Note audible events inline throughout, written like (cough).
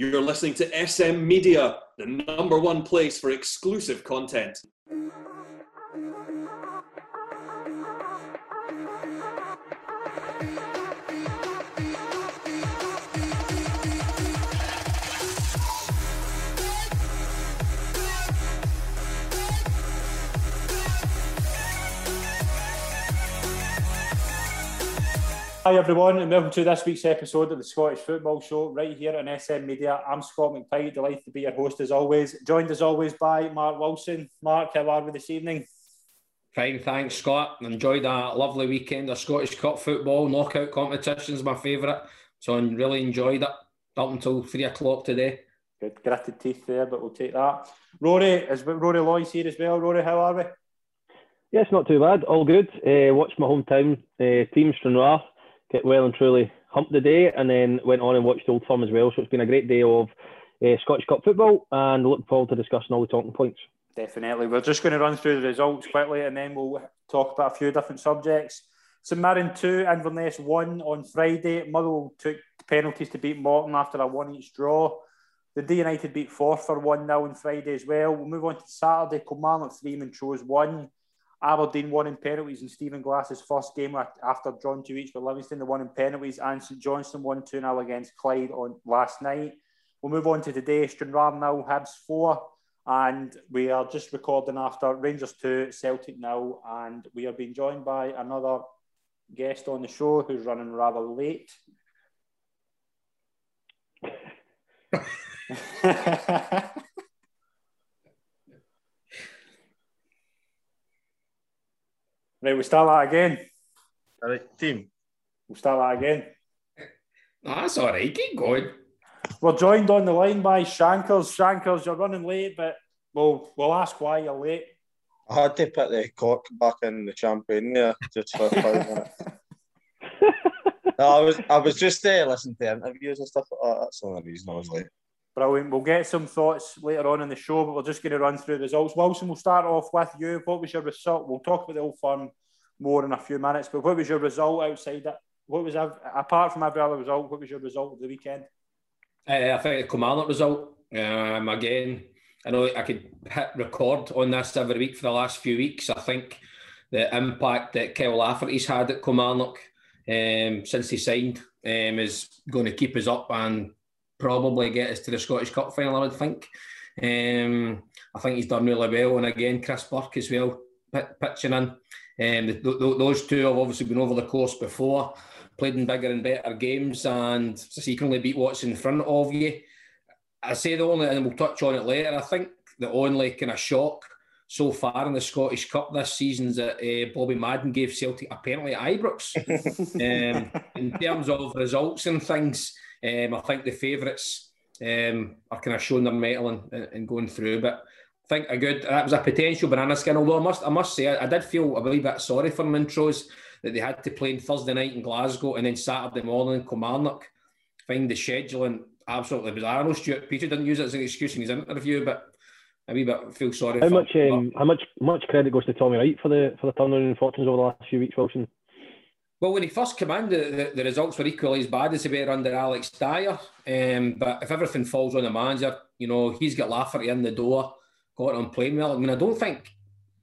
You're listening to SM Media, the number one place for exclusive content. Hi everyone, and welcome to this week's episode of the Scottish Football Show right here on SM Media. I'm Scott McPike, delighted to be your host as always. Joined as always by Mark Wilson. Mark, how are we this evening? Fine, thanks, Scott. Enjoyed a lovely weekend of Scottish Cup football. Knockout competitions, my favourite. So I really enjoyed it up until three o'clock today. Good, gritted teeth there, but we'll take that. Rory, is Rory Loy's here as well. Rory, how are we? Yes, not too bad. All good. Uh, watched my hometown uh, team, Stranraer get well and truly humped the day, and then went on and watched Old Firm as well. So it's been a great day of uh, Scottish Cup football, and looking forward to discussing all the talking points. Definitely. We're just going to run through the results quickly, and then we'll talk about a few different subjects. St Mirren 2, Inverness 1 on Friday. Motherwell took penalties to beat Morton after a one each draw. The D United beat Forfar 1 0 on Friday as well. We'll move on to Saturday. Kilmarnock 3, Montrose 1. Aberdeen won in penalties in Stephen Glass's first game after drawn two each with Livingston. The one in penalties and St Johnstone won 2 0 against Clyde on last night. We'll move on to today. Stranraer now Hibs 4. And we are just recording after Rangers 2, Celtic now. And we are being joined by another guest on the show who's running rather late. (laughs) (laughs) Right, we'll start that again. All right, team. We'll start that again. No, that's all right. Keep going. We're joined on the line by Shankers. Shankers, you're running late, but we'll, we'll ask why you're late. I had to put the cork back in the champagne there just for five minutes. (laughs) no, I was I was just there uh, listening to interviews and stuff like that. That's the only reason I was late. Brilliant. We'll get some thoughts later on in the show, but we're just going to run through the results. Wilson, we'll start off with you. What was your result? We'll talk about the old firm more in a few minutes, but what was your result outside that? What was apart from every other result? What was your result of the weekend? Uh, I think the Kilmarnock result. Um, again, I know I could hit record on this every week for the last few weeks. I think the impact that Kyle Lafferty's had at Kilmarnock um, since he signed um, is going to keep us up and probably get us to the Scottish Cup final, I would think. Um, I think he's done really well. And again, Chris Burke as well, pitching in. Um, the, the, those two have obviously been over the course before, played in bigger and better games, and so you can only beat what's in front of you. I say the only, and we'll touch on it later, I think the only kind of shock so far in the Scottish Cup this season is that uh, Bobby Madden gave Celtic a penalty at Ibrox. (laughs) um, in terms of results and things, um, I think the favourites um, are kind of showing their mettle and, and going through, but I think a good that was a potential banana skin. Although I must I must say I, I did feel a wee bit sorry for Montrose that they had to play on Thursday night in Glasgow and then Saturday morning in Kilmarnock. Find the scheduling absolutely bizarre. I know Stewart Petrie didn't use it as an excuse in his interview, but a wee bit feel sorry. How much um, how much much credit goes to Tommy Wright for the for the turnaround in fortunes over the last few weeks, Wilson? Well, when he first came in, the, the, results were equally as bad as they were under Alex Dyer. Um, but if everything falls on the manager, you know, he's got Lafferty in the door, got on playing well. I mean, I don't think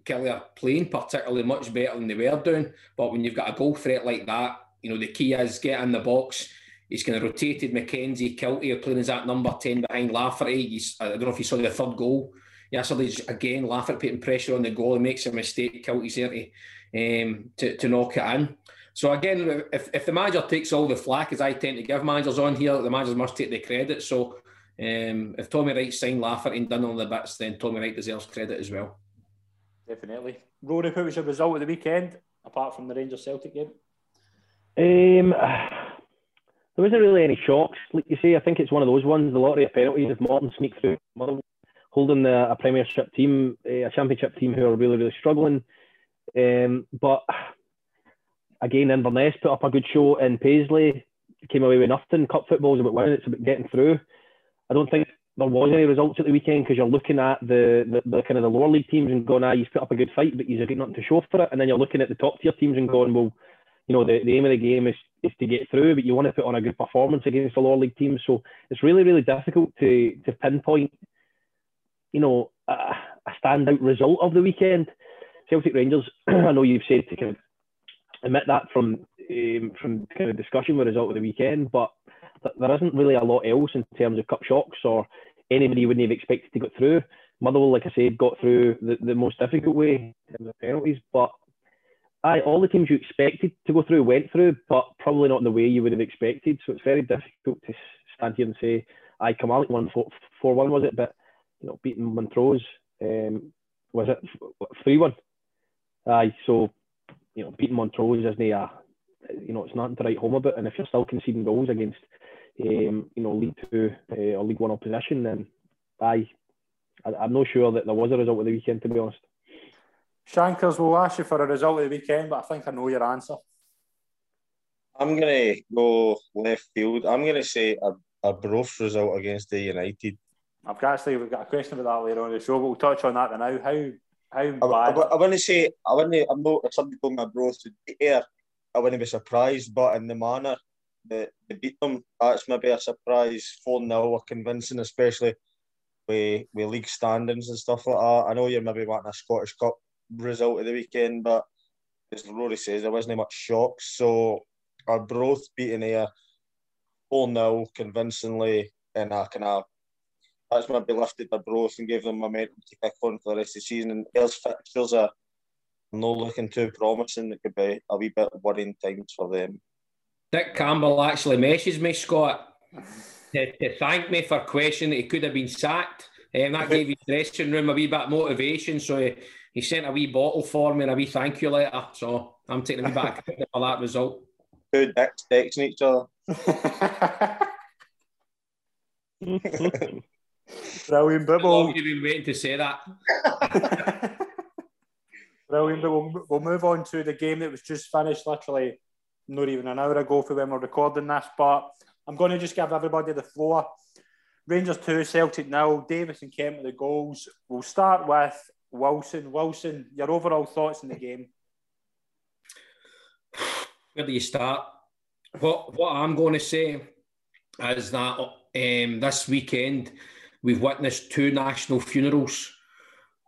Killie are playing particularly much better than they were doing. But when you've got a goal threat like that, you know, the key is get in the box. He's kind of rotated McKenzie, Kiltie are playing as that number 10 behind Lafferty. He's, I don't know if you saw the third goal. Yesterday's again, Lafferty putting pressure on the goal and makes a mistake. Kiltie's there to, um, to, to knock it in. So again, if, if the manager takes all the flack, as I tend to give managers on here, the managers must take the credit. So um, if Tommy Wright signed Lafferty and done all the bits, then Tommy Wright deserves credit as well. Definitely. Rory, what was your result of the weekend, apart from the Rangers Celtic game? Um, there wasn't really any shocks. Like you say, I think it's one of those ones, the lottery of penalties, if Morton sneak through, holding the, a Premiership team, a Championship team who are really, really struggling. Um, but again, Inverness put up a good show in Paisley, came away with nothing. Cup football is about winning, it's about getting through. I don't think there was any results at the weekend because you're looking at the, the, the, kind of the lower league teams and going, ah, you've put up a good fight, but you've got nothing to show for it. And then you're looking at the top tier teams and going, well, you know, the, the aim of the game is is to get through, but you want to put on a good performance against the lower league teams. So it's really, really difficult to to pinpoint, you know, a, a standout result of the weekend. Celtic Rangers, (clears throat) I know you've said to kind of admit that from um, from kind of discussion with result of the weekend, but there isn't really a lot else in terms of cup shocks or anybody wouldn't have expected to get through. Motherwell, like I said, got through the, the most difficult way in terms of penalties, but aye, all the teams you expected to go through went through, but probably not in the way you would have expected. So it's very difficult to stand here and say, aye, Kilmarnock won 4 1, was it? But, you know, beating Montrose, um, was it 3 1? Aye, so, you know, beating Montrose isn't a, you know, it's nothing to write home about. And if you're still conceding goals against, um, you know, League Two uh, or League One opposition, then aye, I, am not sure that there was a result of the weekend, to be honest. Shankers will ask you for a result of the weekend, but I think I know your answer. I'm going to go left field. I'm going to say a, Arbroath result against the United. I've got to say, we've got a question about that later on the show, but we'll touch on that now. How how I, bad? I, I, I want to say I to. I'm not. If somebody told me Broth to be here, I wouldn't be surprised. But in the manner that they beat them, that's maybe a surprise. Four 0 convincing, especially with with league standings and stuff like that. I know you're maybe wanting a Scottish Cup result of the weekend, but as Rory says, there wasn't much shock. So Arbroath beating here 4 0 convincingly, and I kind of that's maybe lifted the Broth and gave them momentum to kick on for the rest of the season. And else fixtures are not looking too promising. It could be a wee bit worrying times for them. Dick Campbell actually messaged me, Scott, to, to thank me for questioning that he could have been sacked. And that gave his dressing room a wee bit of motivation. So he, he sent a wee bottle for me and a wee thank you letter. So I'm taking a wee back for that result. Two dicks texting each other. (laughs) (laughs) Brilliant, but we'll... You've been waiting to say that. (laughs) Brilliant, but we'll, we'll move on to the game that was just finished literally not even an hour ago for when we're recording this. But I'm going to just give everybody the floor. Rangers 2, Celtic now. Davis and Kent with the goals. We'll start with Wilson. Wilson, your overall thoughts in the game? Where do you start? What what I'm going to say is that um, this weekend we've witnessed two national funerals.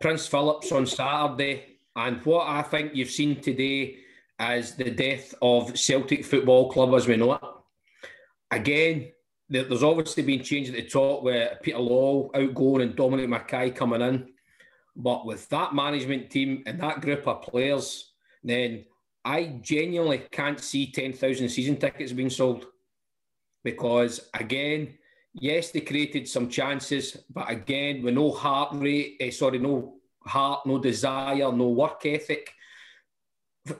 Prince Philip's on Saturday, and what I think you've seen today is the death of Celtic Football Club as we know it. Again, there's obviously been changes at the top with Peter Lawwell outgoing and Dominic McKay coming in. But with that management team and that group of players, then I genuinely can't see 10,000 season tickets being sold. Because again, yes, they created some chances, but again, with no heart rate, eh, sorry, no heart, no desire, no work ethic.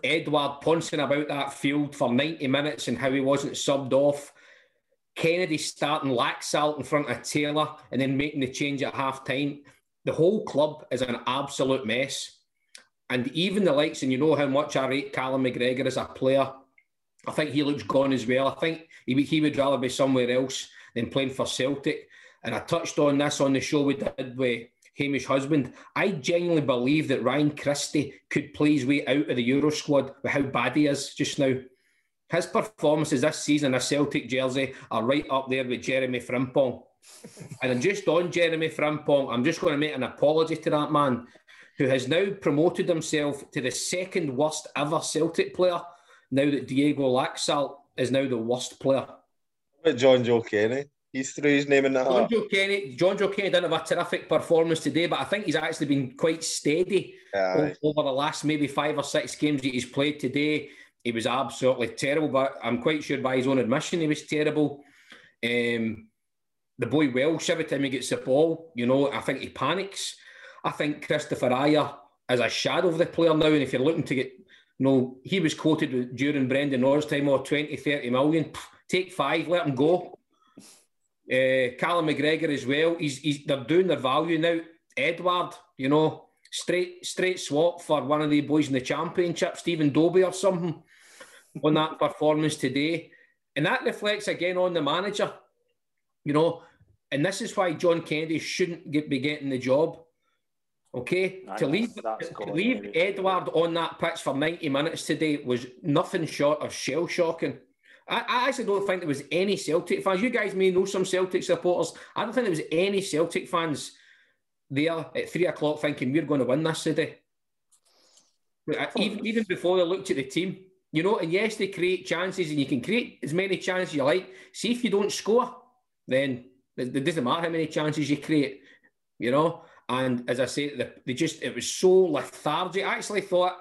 Edouard pouncing about that field for 90 minutes and how he wasn't subbed off. Kennedy starting Laxalt in front of Taylor and then making the change at half time the whole club is an absolute mess. And even the likes, and you know how much I rate Callum McGregor as a player. I think he looks gone as well. I think he, he would rather be somewhere else than playing for Celtic. And I touched on this on the show we did with Hamish Husband. I genuinely believe that Ryan Christie could play his way out of the Euro squad with how bad he is just now. His performances this season in a Celtic jersey are right up there with Jeremy Frimpong (laughs) and just on Jeremy Frimpong. I'm just going to make an apology to that man who has now promoted himself to the second worst ever Celtic player. Now that Diego Laxalt is now the worst player. What Jonjoe Kenny? He's threw his name in that. John Joe Kenny, Jonjoe Kenny didn't have a terrific performance today, but I think he's actually been quite steady over, over the last maybe five or six games that he's played today. He was absolutely terrible, but I'm quite sure by his own admission he was terrible. Um, the boy Welsh, every time he gets the ball, you know, I think he panics. I think Kristoffer Ajer is a shadow of the player now. And if you're looking to get, you know, he was quoted during Brendan Rodgers' time, or 20, 30 million. Pff, take five, let him go. Uh, Callum McGregor as well. He's, he's they're doing their value now. Edouard, you know, straight straight swap for one of the boys in the championship, Stephen Dobbie or something, on that (laughs) performance today. And that reflects again on the manager. You know, and this is why John Kennedy shouldn't get, be getting the job. Okay, I to leave to leave Edouard on that pitch for ninety minutes today was nothing short of shell shocking. I, I actually don't think there was any Celtic fans. You guys may know some Celtic supporters. I don't think there was any Celtic fans there at three o'clock thinking we're going to win this today. Oh. Even, even before they looked at the team, you know, and yes, they create chances and you can create as many chances you like. See, if you don't score, then it doesn't matter how many chances you create, you know. And as I say, they just, it was so lethargic. I actually thought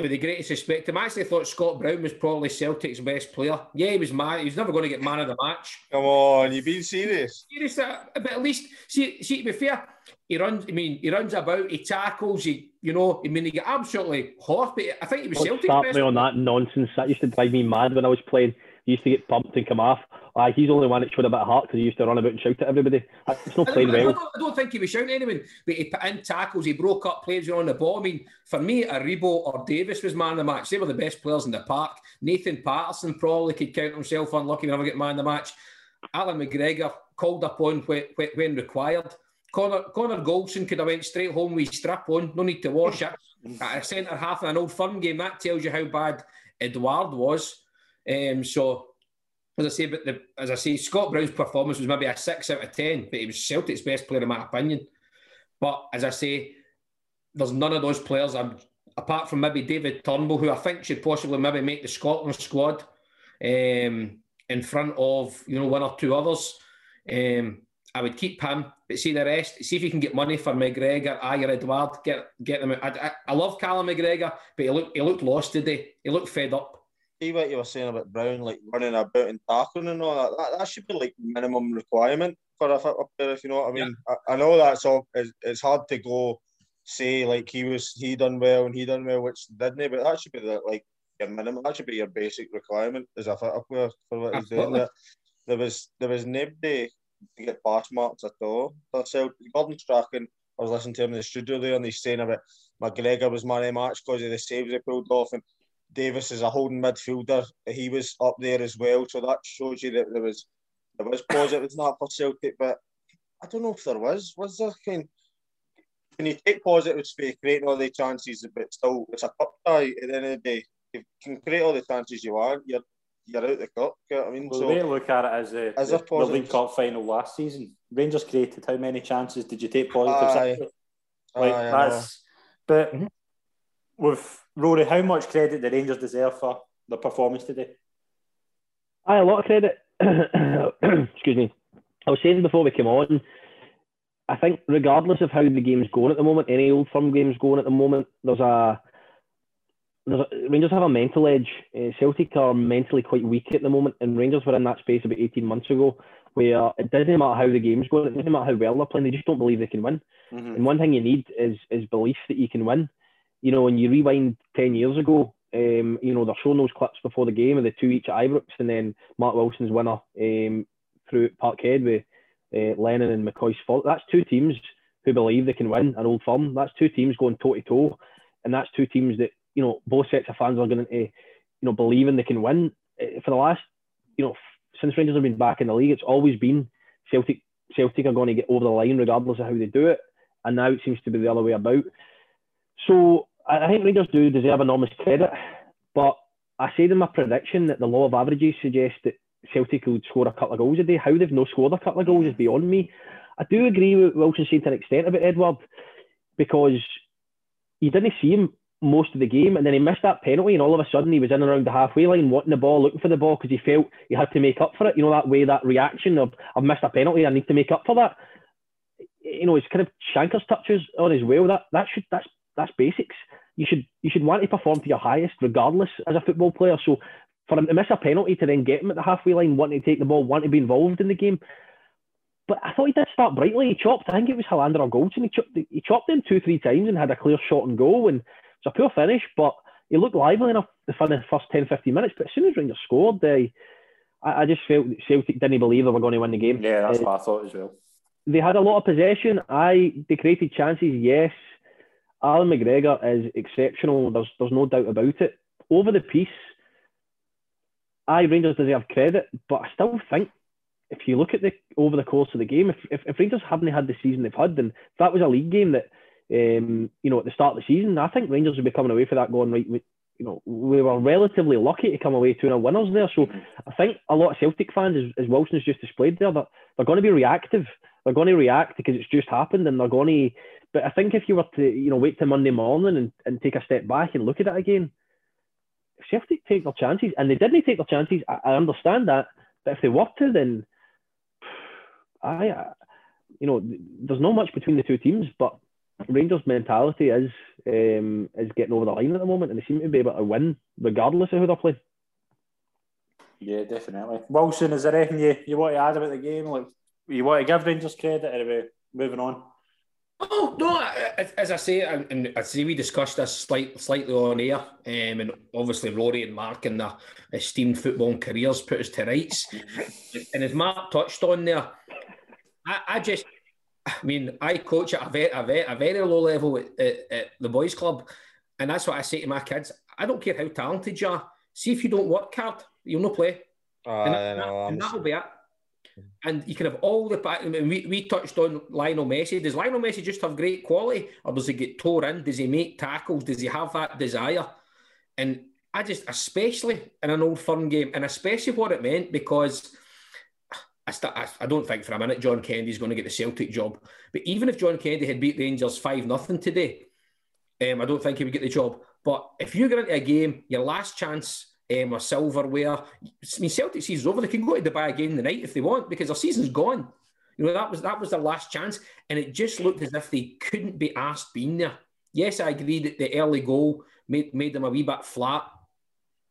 with the greatest respect, I actually thought Scott Brown was probably Celtic's best player. Yeah, he was man. He was never going to get man of the match. Come on, you being serious? Serious, uh, but at least see, see. To be fair, he runs. I mean, he runs about. He tackles. He, you know, I mean, he get absolutely hot. But I think he was Celtic's start best. me on that nonsense. That used to drive me mad when I was playing. He used to get pumped and come off. Uh, he's the only one that showed a bit of heart because he used to run about and shout at everybody. It's not playing I, well. I don't, think he was shouting at anyone, but he put in tackles, he broke up plays on the ball. I mean, for me, Aribo or Davis was man of the match. They were the best players in the park. Nathan Patterson probably could count himself unlucky never get man of the match. Alan McGregor called upon when, when required. Connor, Connor Goldson could have went straight home with strap on, no need to wash it. At a centre half in an old firm game, that tells you how bad Edouard was. Um, so as I say, but the, as I say, Scott Brown's performance was maybe a six out of ten, but he was Celtic's best player in my opinion. But as I say, there's none of those players. I'm, apart from maybe David Turnbull, who I think should possibly maybe make the Scotland squad um, in front of you know one or two others. Um, I would keep him, but see the rest. See if you can get money for McGregor, Ajer, Edouard. Get get them. I, I, I love Callum McGregor, but he looked he looked lost today. He looked fed up see what you were saying about Brown, like running about and tackling and all that. That, that should be like minimum requirement for a football player, if you know what I mean. Yeah. I, I, know that's all. It's, it's, hard to go say like he was he done well and he done well, which didn't he? But that should be the like your minimum. That should be your basic requirement as a football player for what he's doing. There, there was there was nobody to get pass marks at all. So Gordon Strachan, I was listening to him in the studio there, and he's saying about McGregor was man of the match because of the saves he pulled off and Davis is a holding midfielder. He was up there as well, so that shows you that there was there was positives in that for Celtic. But I don't know if there was. Was there? Can, can you take positives for creating all the chances, but still it's a cup tie at the end of the day. You can create all the chances you want. You're you're out the cup. You know I mean? Well, so the way to look at it as, a, as the, the League Cup final last season, Rangers created how many chances did you take positives? Aye. Like Aye, that's, but mm-hmm. With Rory, how much credit the Rangers deserve for the performance today? Aye, a lot of credit. (coughs) Excuse me. I was saying before we came on, I think regardless of how the game's going at the moment, any old firm game's going at the moment, there's a there's a, Rangers have a mental edge. Uh, Celtic are mentally quite weak at the moment, and Rangers were in that space about 18 months ago where it doesn't matter how the game's going, it doesn't matter how well they're playing, they just don't believe they can win. Mm-hmm. And one thing you need is is belief that you can win you know, when you rewind 10 years ago, um, you know, they're showing those clips before the game of the two each at Ibrox and then Mark Wilson's winner um, through Parkhead with uh, Lennon and McCoist's fault. That's two teams who believe they can win an old firm. That's two teams going toe to toe. And that's two teams that, you know, both sets of fans are going to, you know, believing they can win. Uh, for the last, you know, since Rangers have been back in the league, it's always been Celtic. Celtic are going to get over the line regardless of how they do it. And now it seems to be the other way about. So I think Rangers do deserve enormous credit, but I said in my prediction that the law of averages suggests that Celtic would score a couple of goals a day. How they've not scored a couple of goals is beyond me. I do agree with Wilson saying to an extent about Edouard because you didn't see him most of the game, and then he missed that penalty, and all of a sudden he was in and around the halfway line, wanting the ball, looking for the ball because he felt he had to make up for it. You know that way, that reaction of I've missed a penalty, I need to make up for that. You know, it's kind of Shanker's touches on as well. That that should that's that's basics. You should you should want to perform to your highest, regardless, as a football player. So for him to miss a penalty to then get him at the halfway line, wanting to take the ball, wanting to be involved in the game. But I thought he did start brightly. He chopped, I think it was Helander or Goldson. He chopped, he chopped him two, three times and had a clear shot and goal. And it's a poor finish, but he looked lively enough for the first 10, 15 minutes. But as soon as Rangers scored, they, I, I just felt Celtic didn't believe they were going to win the game. Yeah, that's uh, what I thought as well. They had a lot of possession. I they created chances, yes. Alan McGregor is exceptional. There's there's no doubt about it. Over the piece, I Rangers deserve credit, but I still think if you look at the over the course of the game, if, if, if Rangers hadn't had the season they've had, then that was a league game that um, you know at the start of the season, I think Rangers would be coming away for that going right. you know, we were relatively lucky to come away two a winners there. So I think a lot of Celtic fans, as, as Wilson's just displayed there, that they're going to be reactive. They're going to react because it's just happened, and they're going to. But I think if you were to, you know, wait till Monday morning and, and take a step back and look at it again, Celtic take their chances, and they didn't take their chances. I, I understand that, but if they were to, then I, you know, there's not much between the two teams, but Rangers' mentality is um, is getting over the line at the moment, and they seem to be able to win regardless of who they're playing. Yeah, definitely. Wilson, is there anything you, you want to add about the game? Like, you want to give Rangers credit, or are we moving on? Oh no! As I say, and I see we discussed this slight, slightly on air, um, and obviously Rory and Mark and their esteemed football careers put us to rights. and as Mark touched on there, I, I just I mean, I coach at a very, a very, a very low level at, at, at, the boys' club, and that's what I say to my kids. I don't care how talented you are. See if you don't work hard, you'll not play. Uh, and, that, and that'll be it. And you can have all the. I mean, we, we touched on Lionel Messi. Does Lionel Messi just have great quality, or does he get tore in? Does he make tackles? Does he have that desire? And I just, especially in an old firm game, and especially what it meant because I, st- I, don't think for a minute John Kennedy's going to get the Celtic job. But even if John Kennedy had beat Rangers 5 nothing today, um, I don't think he would get the job. But if you get into a game, your last chance um, or silverware, I mean, Celtic season's over. They can go to Dubai again the night if they want because their season's gone. You know, that was that was their last chance. And it just looked as if they couldn't be asked being there. Yes, I agree that the early goal made, made them a wee bit flat.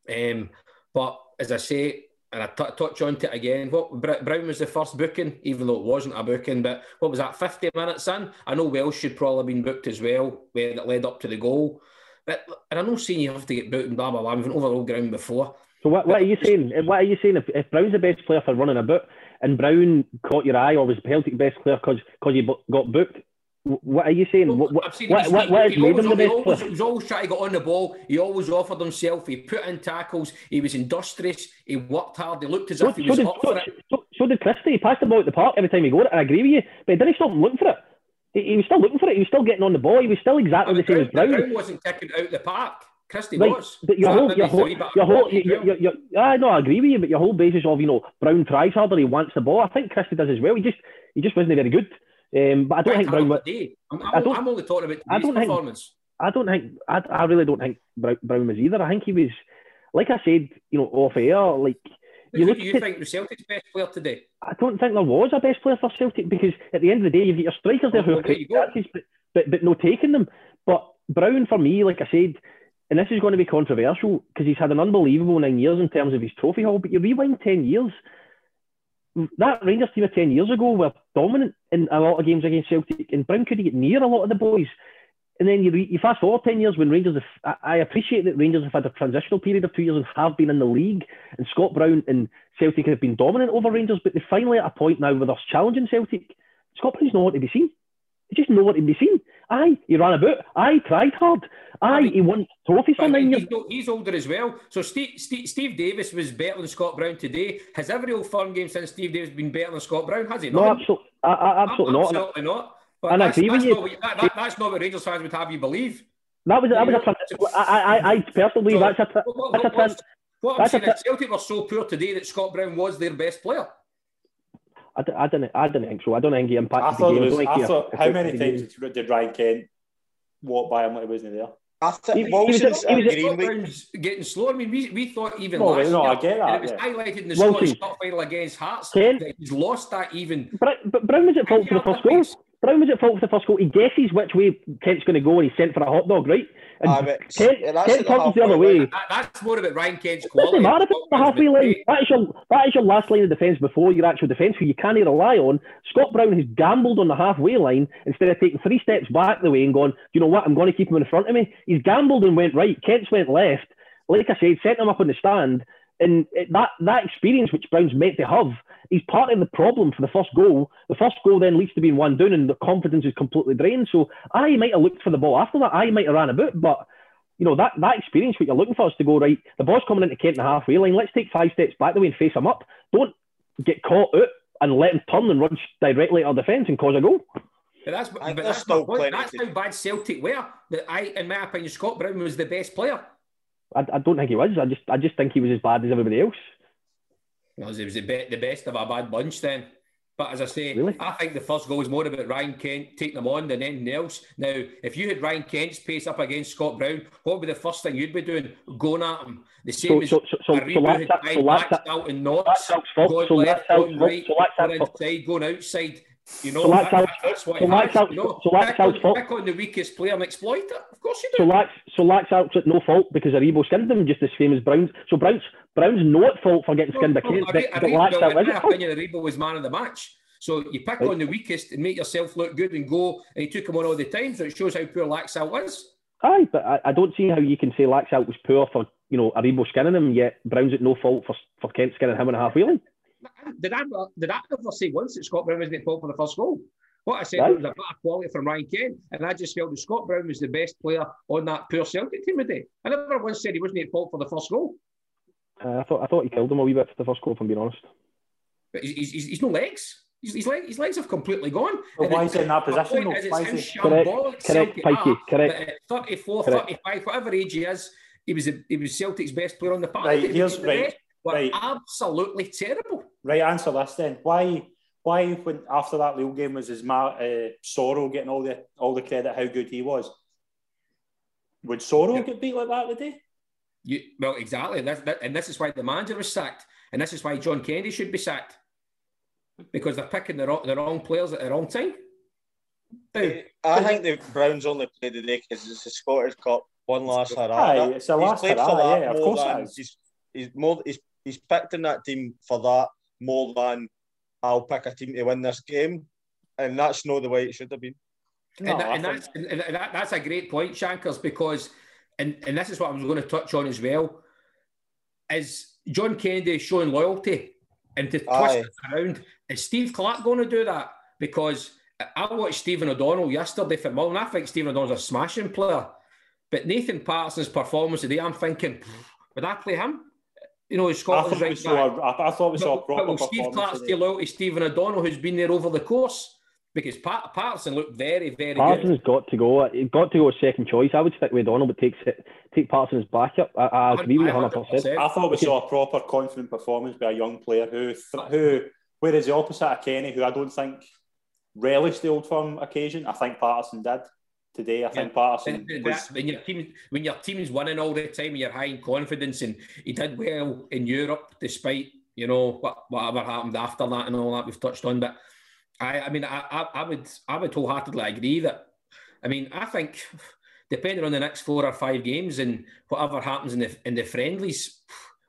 Um, but as I say, and I t- touch on it again. What Brown was the first booking, even though it wasn't a booking. But what was that? Fifty minutes in. I know Welsh should probably have been booked as well, where that led up to the goal. But and I know saying you have to get booked and blah blah blah. We've been over all ground before. So what, what are you saying? What are you saying? If, if Brown's the best player for running a boot, and Brown caught your eye, or was Celtic best player because because you got booked? What are you saying? Well, what, what, what, what has made him the best always, He was always trying to get on the ball. He always offered himself. He put in tackles. He was industrious. He worked hard. He looked as so, if he was did, up so, for it. So, so, did Christie. He passed the ball at the park every time he got it. I agree with you. But he didn't stop looking for it. He, he, was still looking for it. He was still getting on the ball. He was still exactly the same as Brown. Brown wasn't kicking out the park. Christie right, was. But your whole, your whole, your whole, your, your, I know, I agree with you, but your whole basis of, you know, Brown tries harder, he wants the ball. I think Christie does as well. He just, he just wasn't very good. Um, but I don't think Brown. I'm, I'm, I don't, I'm only talking about I don't performance. Think, I don't think. I, I really don't think Brown was either. I think he was, like I said, you know, off air. Like you Who do you think was Celtic's best player today? I don't think there was a best player for Celtic because at the end of the day, you've got your strikers there oh, who have great chances, but, but but no taking them. But Brown, for me, like I said, and this is going to be controversial because he's had an unbelievable nine years in terms of his trophy haul. But you rewind ten years, that Rangers team of 10 years ago were dominant in a lot of games against Celtic, and Brown couldn't get near a lot of the boys. And then you, you fast forward 10 years when Rangers, have, I appreciate that Rangers have had a transitional period of two years and have been in the league, and Scott Brown and Celtic have been dominant over Rangers, but they're finally at a point now where they're challenging Celtic. Scott Brown's nowhere to be seen. He just nowhere to be seen. Aye, he ran about. Aye, tried hard. Aye, he won trophies for nine years. He's older as well. So Steve, Steve, Steve, Davis was better than Scott Brown today. Has every old firm game since Steve Davis been better than Scott Brown? Has he? No, absolutely, absolutely not. Absolutely not. But and that's, I agree with you. What, that, that, that's not what Rangers fans would have you believe. That was that was a I I, I personally so, that's a that's what, a, what, what I'm saying is Celtic were so poor today that Scott Brown was their best player. I, I, didn't, I didn't think so. I don't think he impacted I thought the game. Was, I, I thought, how many times did Ryan Kent walk by him when he wasn't there? I think Wilson's he, he was, getting slow. I mean, we, we thought even well, last no, year, I get that, it was yeah. highlighted in the Wilson. Scottish Cup final against Hearts Ken, that he's lost that even. But, but Brown was at fault for the first goal. Brown was at fault for the first goal. He guesses which way Kent's going to go and he's sent for a hot dog, right? And uh, Kent, yeah, Kent turns the other way. That, that's more about Ryan Kent's quality. It doesn't matter if it's the halfway line. That is, your, that is your last line of defence before your actual defence, who you can't rely on. Scott Brown has gambled on the halfway line instead of taking three steps back the way and going, you know what, I'm going to keep him in front of me. He's gambled and went right. Kent's went left. Like I said, sent him up on the stand. And that, that experience which Brown's meant to have he's part of the problem for the first goal. The first goal then leads to being one down, and the confidence is completely drained. So I might have looked for the ball after that. I might have ran a bit, but you know that that experience. What you're looking for is to go right. The ball's coming into Kent in the halfway line. Let's take five steps back the way and face him up. Don't get caught out and let him turn and run directly at our defence and cause a goal. But that's, but that's, that's how bad Celtic were. That I, in my opinion, Scott Brown was the best player. I, I don't think he was. I just I just think he was as bad as everybody else. Well, it was the, be- the best of a bad bunch then. But as I say, Really? I think the first goal was more about Ryan Kent taking them on than anything else. Now, if you had Ryan Kent's pace up against Scott Brown, what would be the first thing you'd be doing? Going at him. The same So as so so so, so had so maxed out Laxalt's fault. going So left, Laxalt's going right, So going Laxalt's inside, going outside. You know, So that, Laxalt's- that- that's what so has, Laxalt's- you know. so Pick Laxalt's on, fault. pick on the weakest player and exploit it. Of course you do. So Lax, so out at no fault because Aribo skinned him just as same as Brown's. So Brown's Brown's not at fault for getting skinned by Kent, but, but Laxalt well, in my opinion, Aribo was man of the match. So you pick Right. on the weakest and make yourself look good and go, and he took him on all the time. So it shows how poor Laxalt was. Aye, but I, I don't see how you can say Laxalt was poor for you know Aribo skinning him, yet Brown's at no fault for for Kent skinning him in a half wheeling. Did I did I ever say once that Scott Brown wasn't at fault for the first goal? What I said Right. was a better quality from Ryan Kent, and I just felt that Scott Brown was the best player on that poor Celtic team today. I never once said he wasn't at fault for the first goal, Uh, I thought I thought he killed him a wee bit for the first goal, if I'm being honest. but he's, he's, he's no legs. His, his, leg, his legs have completely gone. Well, And why is he in that position, point though? is, it's is how he- Correct, shambolic correct, Pikey, correct. at 34, Correct. 35, whatever age he is, he was, a, he was Celtic's best player on the park. Right, here's- right, were right. absolutely terrible. Right, answer this then. Why, why, when after that Lille game was his ma- uh, Soro getting all the all the credit how good he was? Would Soro Yeah. get beat like that today? You, well, exactly. That's, that, and this is why the manager was sacked. And this is why John Kennedy should be sacked. Because they're picking the wrong, the wrong players at the wrong time. Now, I think the Browns only played today because it's the Scottish Cup, one last hurrah. Aye, it's a He's last played for that yeah, of more course it than- He's, he's more. He's, he's picked in that team for that more than I'll pick a team to win this game, and that's not the way it should have been. No, and, that, and, that's, and, and that, that's a great point, Shankers, because, and, and this is what I was going to touch on as well, is John Kennedy showing loyalty and to twist Aye. it around. Is Steve Clarke going to do that? Because I- I watched Stephen O'Donnell yesterday for Mullen. I think Stephen O'Donnell's a smashing player. But Nathan Patterson's performance today, I'm thinking, would I play him? You know, I Scotland's thought we right saw. back. A, I thought we saw a proper but will Steve performance Clarke today. stay to Stephen O'Donnell, who's been there over the course? Because Pat, Patterson looked very, very good. Parsons got to go. Uh, he got to go second choice. I would stick with Donald, but take take Parsons back up. I, I agree with you 100. percent I thought we saw a proper confident performance by a young player who, who, whereas the opposite of Kenny, who I don't think relished the old firm occasion, I think Patterson did today. I think Patterson was. when your team when your team's winning all the time, you're high in confidence, and he did well in Europe despite you know what, whatever happened after that and all that we've touched on. But I, I mean, I, I, I would I would wholeheartedly agree that. I mean, I think depending on the next four or five games and whatever happens in the in the friendlies,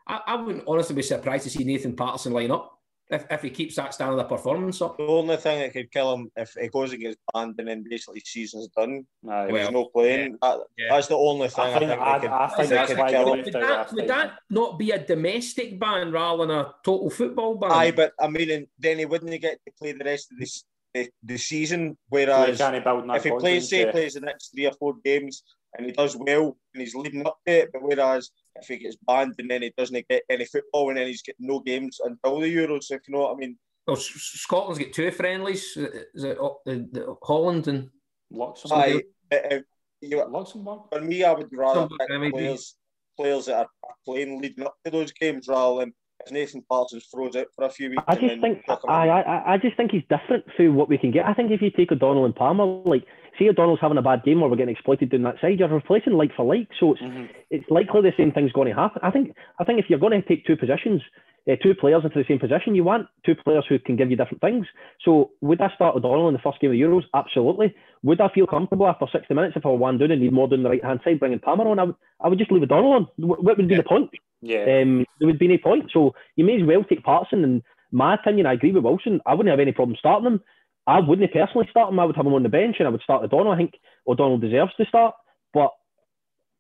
I, I wouldn't honestly be surprised to see Nathan Patterson line up if, if he keeps that standard of performance up. The only thing that could kill him if he goes and gets banned and then basically season's done. Aye. Well, he's no playing. that, yeah. That's the only thing I I think- think, I- that could, I think could kill him. Would that, would that not be a domestic ban rather than a total football ban? Aye, but I mean, and then he wouldn't get to play the rest of this the, the season. Whereas they can't build that if he plays, say, yeah. plays the next three or four games and he does well and he's leading up to it, but whereas if he gets banned and then he doesn't get any football and then he's getting no games until the Euros, if you know what I mean. Well, Scotland's got two friendlies. Is it uh, the, the Holland and Luxembourg. Aye, if- if you, Luxembourg. for me, I would rather pick players, players that are, are playing leading up to those games rather than if Nathan Patterson throws out for a few weeks. I and just then think chuck I. I I just think he's different through what we can get. I think if you take O'Donnell and Palmer, like say O'Donnell's having a bad game or we're getting exploited down that side, you're replacing like for like. So it's Mhm. it's likely the same thing's going to happen. I think I think if you're going to take two positions, uh, two players into the same position, you want two players who can give you different things. So would I start O'Donnell in the first game of the Euros? Absolutely. Would I feel comfortable after 60 minutes if I were one down and need more down the right hand side, bringing Palmer on? I would, I would just leave O'Donnell on. What would be the point? Yeah. Um, there would be no point. So you may as well take Patterson. And my opinion, I agree with Wilson. I wouldn't have any problem starting him. I wouldn't personally start him. I would have him on the bench and I would start O'Donnell. I think O'Donnell deserves to start, but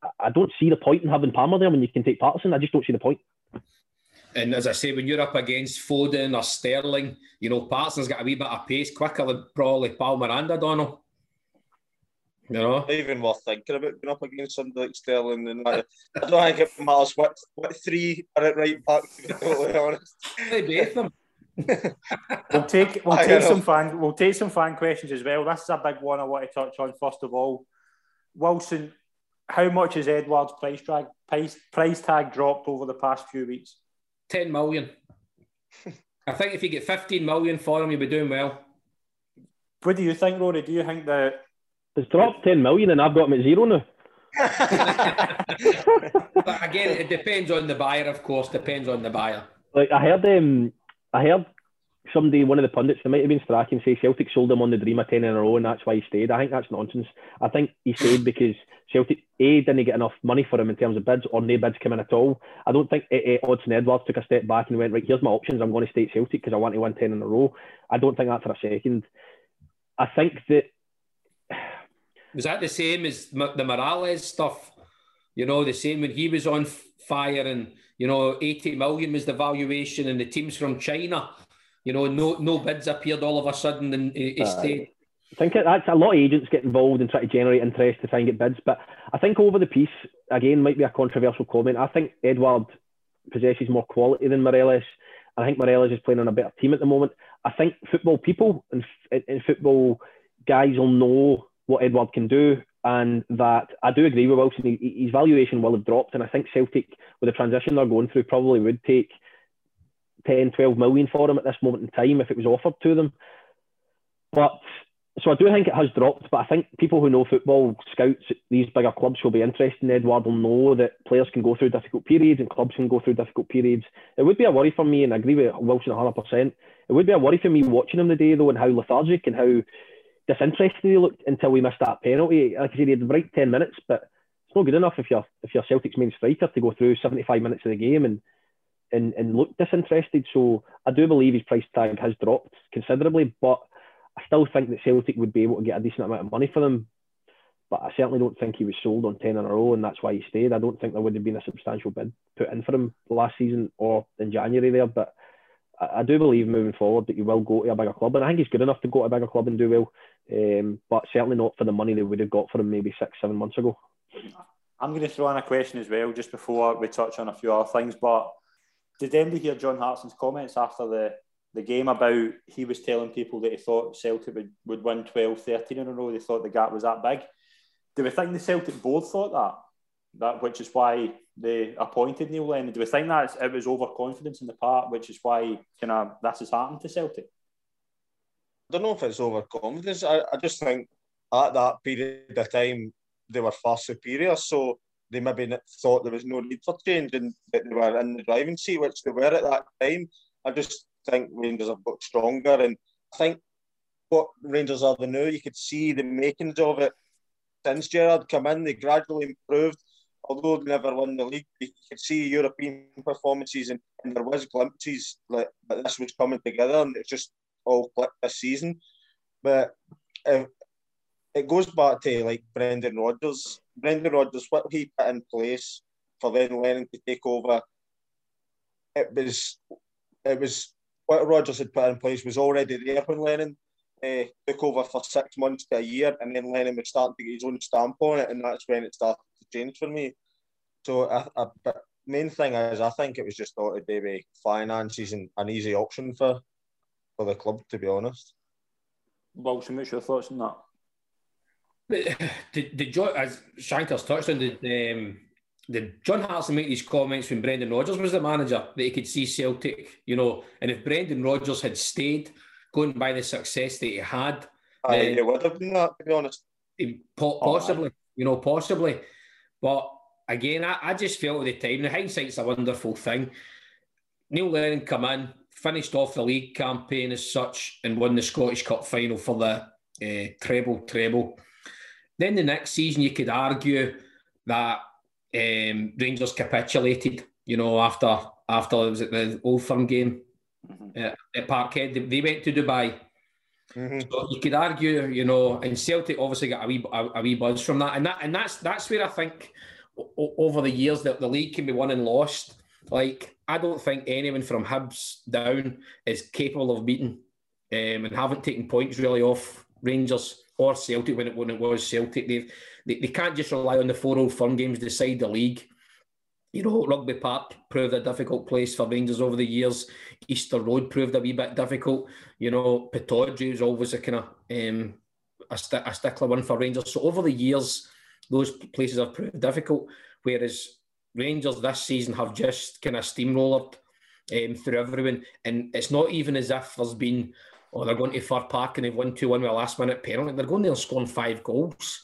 I- I don't see the point in having Palmer there when you can take Patterson. I just don't see the point. and as I say, when you're up against Foden or Sterling, you know Parsons got a wee bit of pace quicker than probably Palmer and O'Donnell. You know, Not even worth thinking about going up against somebody like Sterling. And that. I don't think it matters what, what three are at right back, to be totally honest. they both them. We'll take (laughs) we'll I take know. some fan we'll take some fan questions as well. This is a big one I want to touch on first of all. Wilson, how much has Edouard's price tag price, price tag dropped over the past few weeks? 10 million. I think if you get 15 million for him, you'll be doing well. What do you think, Rory? Do you think that it's dropped 10 million and I've got him at zero now? (laughs) but again, it depends on the buyer, of course. Depends on the buyer. Like I heard, um, I heard somebody, one of the pundits, it might have been Strachan, say Celtic sold him on the dream of 10 in a row and that's why he stayed. I think that's nonsense. I think he stayed because Celtic, A, didn't get enough money for him in terms of bids or no bids come in at all. I don't think uh, uh, Odsonne Edouards took a step back and went, right, here's my options. I'm going to stay at Celtic because I want to win 10 in a row. I don't think that for a second. I think that. Was that the same as the Morales stuff? You know, the same when he was on fire and, you know, 80 million was the valuation and the teams from China you know, no no bids appeared all of a sudden and he uh, stayed. I think that's a lot of agents get involved and try to generate interest to try and get bids. But I think over the piece, again, might be a controversial comment. I think Edouard possesses more quality than Morelos. I think Morelos is playing on a better team at the moment. I think football people and, and football guys will know what Edouard can do. And that I do agree with Wilson. His valuation will have dropped. And I think Celtic, with the transition they're going through, probably would take 10, 12 million for him at this moment in time if it was offered to them. But so I do think it has dropped, but I think people who know football, scouts, these bigger clubs will be interested in Edouard will know that players can go through difficult periods and clubs can go through difficult periods. It would be a worry for me, and I agree with Wilson 100%. It would be a worry for me watching him today, though, and how lethargic and how disinterested he looked until we missed that penalty. Like I said, he had the right 10 minutes, but it's not good enough if you're, if you're Celtic's main striker to go through 75 minutes of the game and and, and look disinterested. So I do believe his price tag has dropped considerably, but I still think that Celtic would be able to get a decent amount of money for them. But I certainly don't think he was sold on 10 in a row, and that's why he stayed. I don't think there would have been a substantial bid put in for him last season or in January there. But I, I do believe moving forward that he will go to a bigger club, and I think he's good enough to go to a bigger club and do well. Um, but certainly not for the money they would have got for him maybe six, seven months ago. I'm going to throw in a question as well, just before we touch on a few other things. But did anybody hear John Hartson's comments after the, the game about he was telling people that he thought Celtic would, would win 12, 13 in a row? They thought the gap was that big. Do we think the Celtic board thought that? That which is why they appointed Neil Lennon. Do we think that it was overconfidence in the part, which is why kind of this has happened to Celtic? I don't know if it's overconfidence. I, I just think at that period of time they were far superior. So they maybe thought there was no need for change and that they were in the driving seat, which they were at that time. I just think Rangers have got stronger, and I think what Rangers are the now, you could see the makings of it since Gerrard come in. They gradually improved, although they never won the league. You could see European performances, and, and there was glimpses like that this was coming together, and it's just all clicked this season. But if, it goes back to like Brendan Rodgers. Brendan Rodgers, what he put in place for then Lennon to take over, it was it was what Rodgers had put in place was already there when Lennon uh, took over for six months to a year, and then Lennon was starting to get his own stamp on it, and that's when it started to change for me. So, I, I, but main thing is, I think it was just thought it'd be finances and an easy option for for the club, to be honest. Wilson, what's your thoughts on that? (sighs) Did, did John, as Shankers touched on, did, um, did John Hartson make these comments when Brendan Rodgers was the manager that he could see Celtic, you know, and if Brendan Rodgers had stayed, going by the success that he had, I then, would have been that, to be honest. Possibly, oh, you know, possibly. But again, I, I just felt at the time, the hindsight's a wonderful thing. Neil Lennon come in, finished off the league campaign as such, and won the Scottish Cup final for the uh, treble treble. Then the next season, you could argue that um, Rangers capitulated. You know, after after was it the Old Firm game mm-hmm. uh, at Parkhead, they, they, went to Dubai. Mm-hmm. So you could argue, you know, and Celtic obviously got a wee a, a wee buzz from that, and that and that's that's where I think o- over the years that the league can be won and lost. Like I don't think anyone from Hibs down is capable of beating um, and haven't taken points really off Rangers or Celtic when it when it was Celtic. They've, they they can't just rely on the four old firm games to decide the league. You know, Rugby Park proved a difficult place for Rangers over the years. Easter Road proved a wee bit difficult. You know, Pittodrie was always a kind of um, a, st- a stickler one for Rangers. So over the years, those places have proved difficult. Whereas Rangers this season have just kind of steamrolled um, through everyone, and it's not even as if there's been, oh, they're going to Fir Park and they've won 2 1 with a last minute penalty. They're going there and scoring five goals.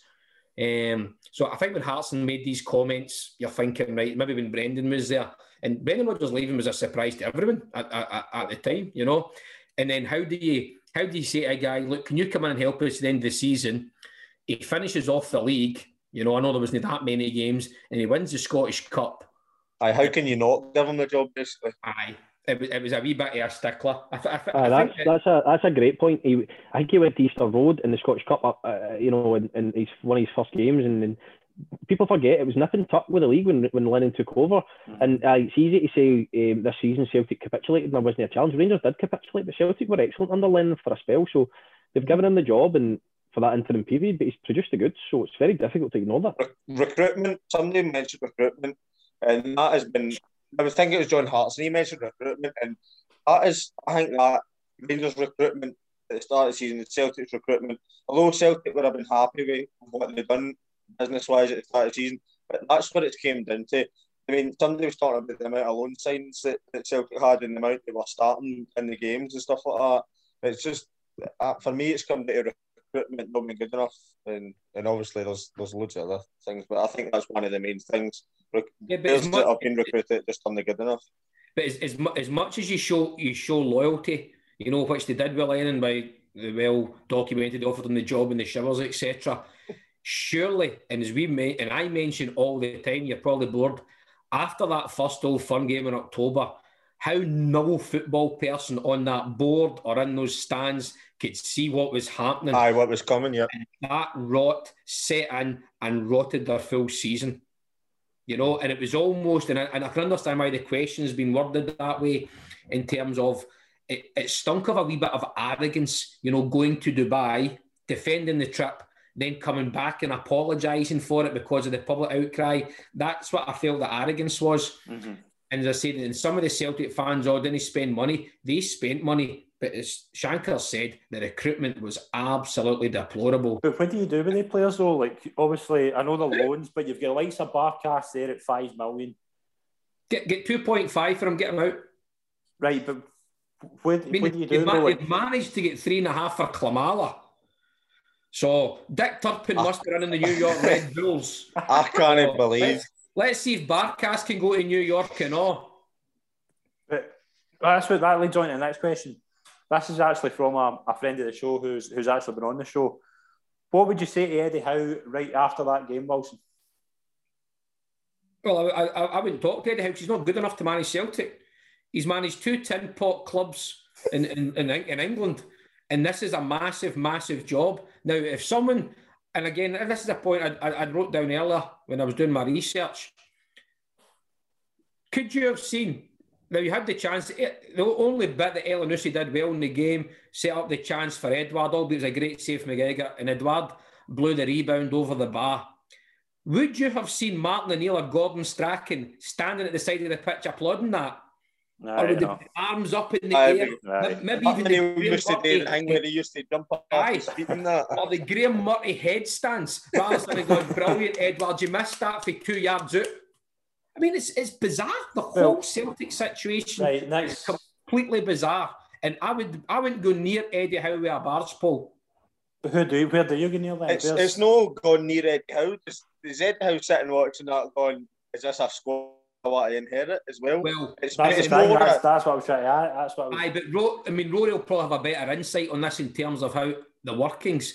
Um, so I think when Hartson made these comments, you're thinking, right, maybe when Brendan was there, and Brendan Rodgers leaving was a surprise to everyone at, at, at the time, you know. And then how do you how do you say to a guy, look, can you come in and help us at the end of the season? He finishes off the league, you know, I know there wasn't that many games, and he wins the Scottish Cup. Aye, how can you not give him the job, basically? Aye. It was, it was a wee bit of a stickler. I, th- I, th- Aye, I that's think that's a that's a great point. He, I think he went to Easter Road in the Scottish Cup, uh, uh, you know, in, in his one of his first games, and, and people forget it was nip and tuck with the league when when Lennon took over. Mm-hmm. And uh, it's easy to say um, this season Celtic capitulated and there wasn't a challenge. Rangers did capitulate, but Celtic were excellent under Lennon for a spell, so they've given him the job and for that interim period, but he's produced the goods, so it's very difficult to ignore that. Re- recruitment. Somebody mentioned recruitment, and that has been. I was thinking it was John Hartson. He mentioned recruitment, and that is, I think that Rangers recruitment at the start of the season, Celtic's recruitment. Although Celtic would have been happy with what they've done business wise at the start of the season, but that's what it came down to. I mean, somebody was talking about the amount of loan signs that, that Celtic had and the amount they were starting in the games and stuff like that. It's just uh, for me, it's come to recruitment not being good enough, and and obviously there's there's loads of other things, but I think that's one of the main things. Rec- Yeah, but as that much- have been recruited just aren't good enough. But as, as, as much as you show you show loyalty, you know, which they did with Lennon by the well documented, offered him the job in the showers, etc. Surely, and as we may, and I mention all the time, you're probably bored. After that first Old fun game in October, how no football person on that board or in those stands could see what was happening. Aye, what was coming? Yeah, that rot set in and rotted their full season. You know, and it was almost, and I, and I can understand why the question's been worded that way in terms of it, it stunk of a wee bit of arrogance, you know, going to Dubai, defending the trip, then coming back and apologising for it because of the public outcry. That's what I felt the arrogance was. Mhm. And as I said, and some of the Celtic fans, oh, didn't spend money? They spent money, but as Shankar said, the recruitment was absolutely deplorable. But what do you do with the players though? Like obviously, I know the loans, but you've got the likes of Barkas there at five million, Get get two point five for him, get him out. right? But what, I mean, what do you they've, ma- Like, they've managed to get three and a half for Klimala. So Dick Turpin must be running the New York Red Bulls. (laughs) I can't believe. Let's, see if Barkas can go to New York and all. but that's what that leads on to the next question. This is actually from a, a friend of the show who's who's actually been on the show. What would you say to Eddie Howe right after that game, Wilson? Well, I, I, I wouldn't talk to Eddie Howe. He's not good enough to manage Celtic. He's managed two tin pot clubs in, in, in, in England, and this is a massive, massive job. Now, if someone, and again, this is a point I, I, wrote down earlier when I was doing my research. Could you have seen? Now you had the chance. It, the only bit that Elyounoussi did well in the game set up the chance for Edouard. Albeit it was a great save from McGregor, and Edouard blew the rebound over the bar. Would you have seen Martin O'Neill or Gordon Strachan standing at the side of the pitch applauding that? Or with the no. arms up in the Aye, air? right. Maybe Martin even the O'Neill Graham used to do Murphy- the thing where he used to jump up Aye. his that. or the Graham Murray headstands. Rather than going, brilliant, Edouard, you missed that for two yards out. I mean, it's it's bizarre. The whole Well, Celtic situation Right, is completely bizarre. And I would I wouldn't go near Eddie Howe with a barge pole. But who do you, where do you go near that? It's, Where's- it's no gone near Eddie Howe. Is, is Eddie Howe sitting watching that going, is this a squad I want to inherit as well? Well, it's that's, it's thing, that's, that's what I was trying to add. That's what I was, Aye, but Ro- I mean, Rory will probably have a better insight on this in terms of how the workings.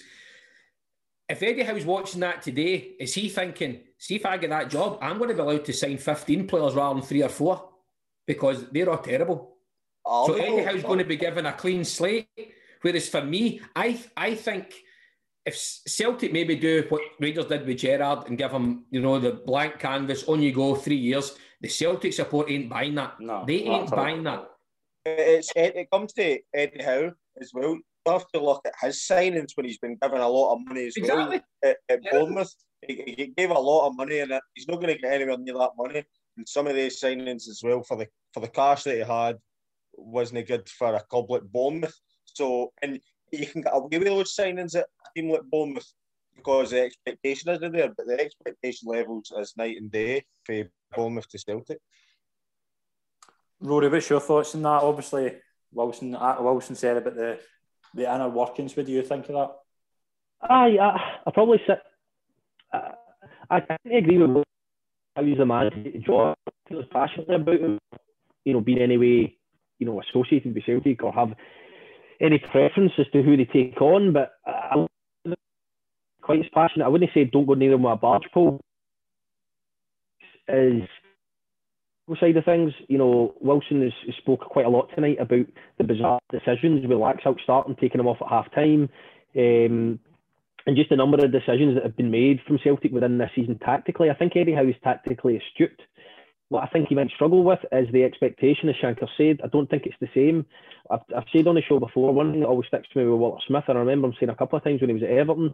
If Eddie Howe's watching that today, is he thinking, see if I get that job, I'm going to be allowed to sign 15 players rather than three or four because they're all terrible. I'll So Eddie Howe's going to be given a clean slate. Whereas for me, I I think if Celtic maybe do what Rangers did with Gerrard and give him, you know, the blank canvas, on you go, three years, the Celtic support ain't buying that. no, They ain't buying that. it's it comes to Eddie Howe as well. You have to look at his signings when he's been given a lot of money as Exactly. well. At, at Yeah. Bournemouth, he, he gave a lot of money, and he's not going to get anywhere near that money. And some of these signings as well for the for the cash that he had wasn't good for a club like Bournemouth. So, and you can get away with those signings at a team like Bournemouth. because the expectation isn't there, but the expectation levels is night and day for Bournemouth to Celtic. Rory, what's your thoughts on that? Obviously, Wilson uh, Wilson said about the the inner workings. What do you think of that? I I, I probably sit. I, I agree with how he's a man. Joe feels passionately about him. You know, being any way, you know, associated with Celtic or have any preference as to who they take on. But I'm quite as passionate. I wouldn't say don't go near them with a barge pole. Is side of things, you know, Wilson has, has spoke quite a lot tonight about the bizarre decisions with Laxalt starting, taking him off at half time, um, and just a number of decisions that have been made from Celtic within this season tactically. I think Eddie Howe is tactically astute. What I think he might struggle with is the expectation, as Shankar said. I don't think it's the same. I've, I've said on the show before, one thing that always sticks to me with Walter Smith, and I remember him saying a couple of times when he was at Everton,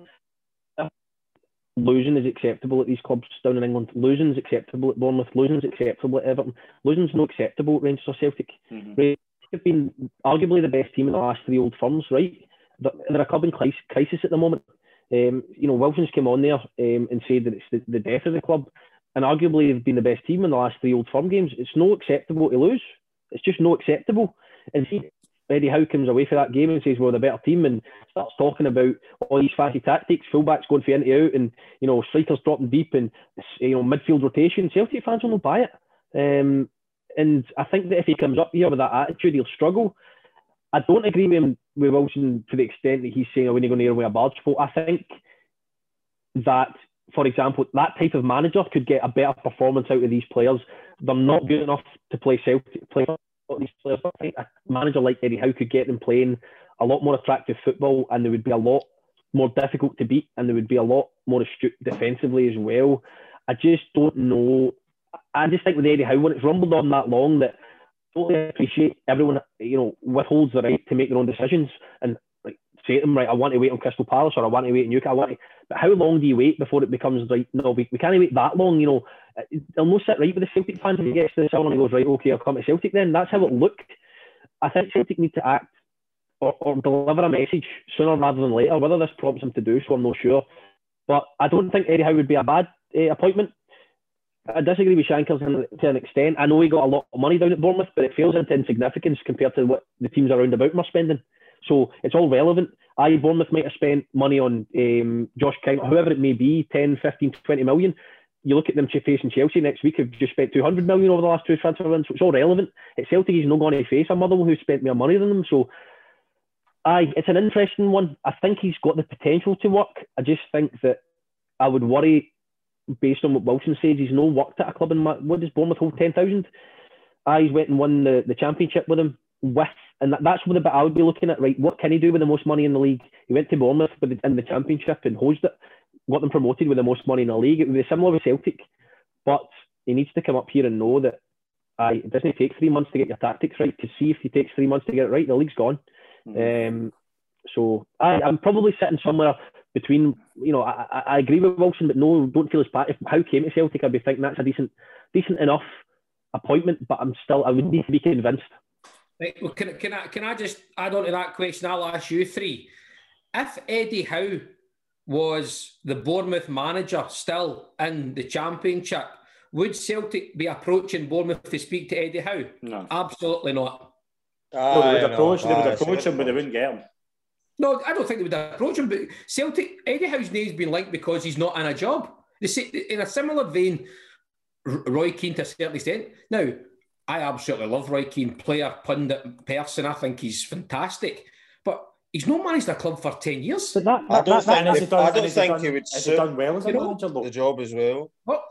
losing is acceptable at these clubs down in England. Losing is acceptable at Bournemouth. Losing is acceptable at Everton. Losing is not acceptable at Rangers or Celtic. Mm-hmm. Rangers have been arguably the best team in the last three old firms, right? They're a club in crisis at the moment. Um, you know, Wilson's came on there um, and said that it's the, the death of the club, and arguably they've been the best team in the last three old firm games. It's no acceptable to lose. It's just no acceptable. And see, Eddie Howe comes away for that game and says we're the better team and starts talking about all these fancy tactics, fullbacks going for into out and you know strikers dropping deep and you know midfield rotation. Celtic fans will not buy it. Um, and I think that if he comes up here with that attitude, he'll struggle. I don't agree with him with Wilson to the extent that he's saying, "Oh, when you go near away a barge pole." I think that, for example, that type of manager could get a better performance out of these players. They're not good enough to play Celtic, play these players. I think a manager like Eddie Howe could get them playing a lot more attractive football, and they would be a lot more difficult to beat, and they would be a lot more astute defensively as well. I just don't know. I just think with Eddie Howe, when it's rumbled on that long, that totally appreciate everyone, you know, withholds the right to make their own decisions and say to them, right, I want to wait on Crystal Palace or I want to wait in Newcastle. I want to, but how long do you wait before it becomes like, no, we, we can't wait that long, you know? They'll not sit right with the Celtic fans when he gets to the summer and he goes, right, okay, I'll come to Celtic then. That's how it looked. I think Celtic need to act or, or deliver a message sooner rather than later. Whether this prompts him to do so, I'm not sure. But I don't think Eddie Howe would be a bad uh, appointment. I disagree with Shankers to an extent. I know he got a lot of money down at Bournemouth, but it fails into insignificance compared to what the teams around about him are spending. So it's all relevant. I Bournemouth might have spent money on um, Josh King, whoever it may be, 10, 15, 20 million. You look at them facing Chelsea next week, have just spent 200 million over the last two transfer windows. So it's all relevant. It's Celtic, he's not going to face a Motherwell who spent more money than them. So aye, it's an interesting one. I think he's got the potential to work. I just think that I would worry based on what Wilson says. He's no worked at a club in my, what does Bournemouth hold ten thousand? Ah, he's went and won the, the championship with him with, and that, that's what the bit I would be looking at. Right, what can he do with the most money in the league? He went to Bournemouth the, in the championship and hosed it, got them promoted with the most money in the league. It would be similar with Celtic, but he needs to come up here and know that. Aye, it doesn't take three months to get your tactics right. To see if he takes three months to get it right, the league's gone. Mm-hmm. Um, so I, I'm probably sitting somewhere between, you know, I, I agree with Wilson, but no, don't feel as bad. If Howe came to Celtic, I'd be thinking that's a decent, decent enough appointment, but I'm still, I would need to be convinced. Right, well, can, can, I, can I just add on to that question? I'll ask you three. If Eddie Howe was the Bournemouth manager still in the Championship, would Celtic be approaching Bournemouth to speak to Eddie Howe? No. Absolutely not. Ah, they would approach, they would approach him, but they wouldn't get him. No, I don't think they would approach him. But Celtic, Eddie Howe's name's been linked because he's not in a job. They say, in a similar vein, Roy Keane to a certain extent. Now, I absolutely love Roy Keane, player, pundit, person. I think he's fantastic. But he's not managed a club for 10 years. That, that, I don't that, think, done, I don't think he would suit done well as a manager, the job as well. What?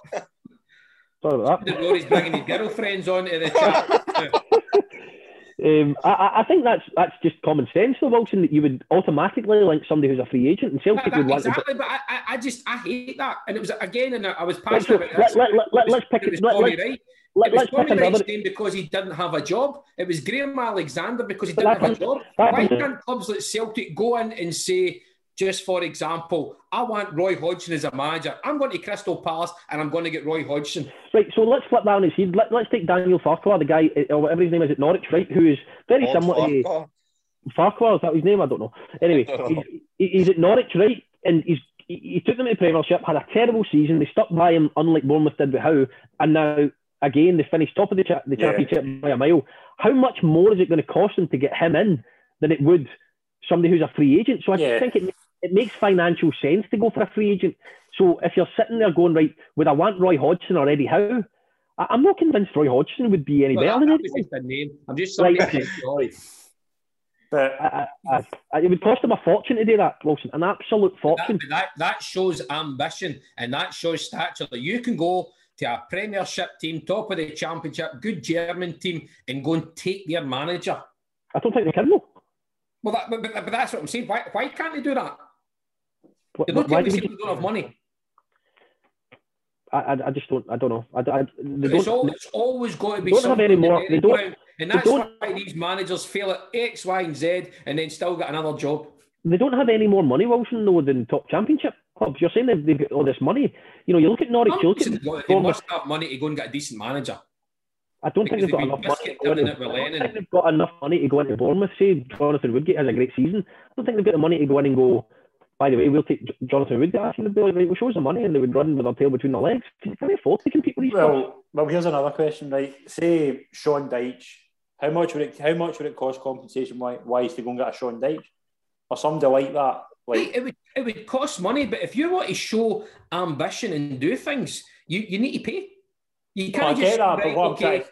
Sorry about that. Rory's bringing his girlfriends on to the (laughs) chat. Um, I, I, think that's that's just common sense, though, Wilson, that you would automatically link somebody who's a free agent, and Celtic that, would want exactly, to... but I, I just I hate that, and it was again, and I was passionate let, about this. Let, let, let, let's pick it. Was let, Tommy let's, Wright. Let, it was let's Tommy pick another... Wright's because he didn't have a job. It was Graham Alexander because he But didn't have a job. Why can't clubs like Celtic go in and say, just for example, I want Roy Hodgson as a manager. I'm going to Crystal Palace and I'm going to get Roy Hodgson. Right, so let's flip that on its head. Let, let's take Daniel Farquhar, the guy, uh, or whatever his name is at Norwich, right, who is very Odd similar to... Farquhar. Farquhar, is that his name? I don't know. Anyway, (laughs) don't know. he's, he's at Norwich, right? And he's he, he took them to the Premiership, had a terrible season. They stuck by him, unlike Bournemouth did with Howe, and now again they finished top of the, cha- the Yeah. championship by a mile. How much more is it going to cost them to get him in than it would somebody who's a free agent? So I Yeah. just think it it makes financial sense to go for a free agent. So if you're sitting there going right, would I want Roy Hodgson or Eddie Howe? I, I'm not convinced Roy Hodgson would be any Well, better that, than that Eddie. was Howe. just name. I'm just (laughs) sorry. Like- But I, I, I, I- it would cost him a fortune to do that, Wilson, an absolute fortune. That, that, that shows ambition and that shows stature. That you can go to a Premiership team, top of the Championship, good German team, and go and take their manager. I don't think they can though. Well, that, but, but, that's what I'm saying. Why, why can't they do that? Wh- They don't Why tell me do we simply don't have money. I, I, I just don't. I don't know. I, I, they It's, don't, all, it's always got to be don't have any more- they don't- ground. And that's don't- why these managers fail at X, Y, and Z, and then still get another job. They don't have any more money, Wilson, though, than top championship clubs. You're saying they've, they've got all this money. You know, you look at Norwich, you look They at got- they Bournemouth. must have money to go and get a decent manager. I don't think they've got they've enough money. To go into, turning it with I don't think they've got enough money to go into Bournemouth. Say Jonathan Woodgate has a great season. I don't think they've got the money to go in and go. By the way, we'll take Jonathan Woodgate. I think they'd be like, right, we'll show us the money, and they would run with their tail between their legs. Can they afford to compete with these clubs? well, well, here's another question, right? Say Sean Dyche, how much would it how much would it cost compensation wi- wise to go and get a Sean Dyche or somebody like that? Like, Like, it would it would cost money, but if you want to show ambition and do things, you, you need to pay. You well, I can't get just that, but right, what I'm okay. trying,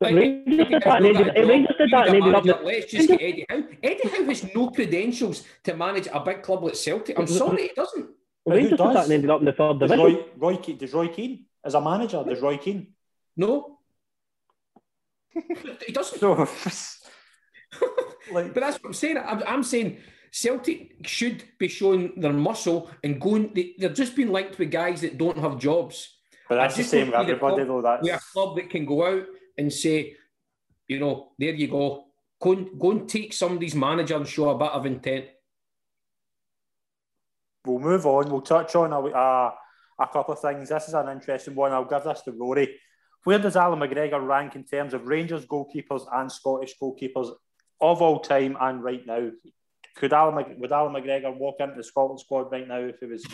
But right, Rangers did you guys that and know ended, that Rangers job. did You that and need a ended up. manager. in- Let's just get Eddie Howe. Eddie Howe has no credentials to manage a big club like Celtic. I'm sorry, he doesn't. But who Rangers did that does? and ended up in the third does division. Roy, Roy, Ke- does Roy Keane as a manager? Does Roy Keane? No. (laughs) he doesn't. So, (laughs) like, But that's what I'm saying. I'm, I'm saying Celtic should be showing their muscle and going. They, they're just being linked with guys that don't have jobs. but that's the same with don't see the everybody, club- though. That's We're a club that can go out and say, you know, there you go. Go and, go and take somebody's manager and show a bit of intent. we'll move on. We'll touch on a, a, a couple of things. This is an interesting one. I'll give this to Rory. Where does Alan McGregor rank in terms of Rangers goalkeepers and Scottish goalkeepers of all time and right now? Could Alan Mc, would Alan McGregor walk into the Scotland squad right now if he was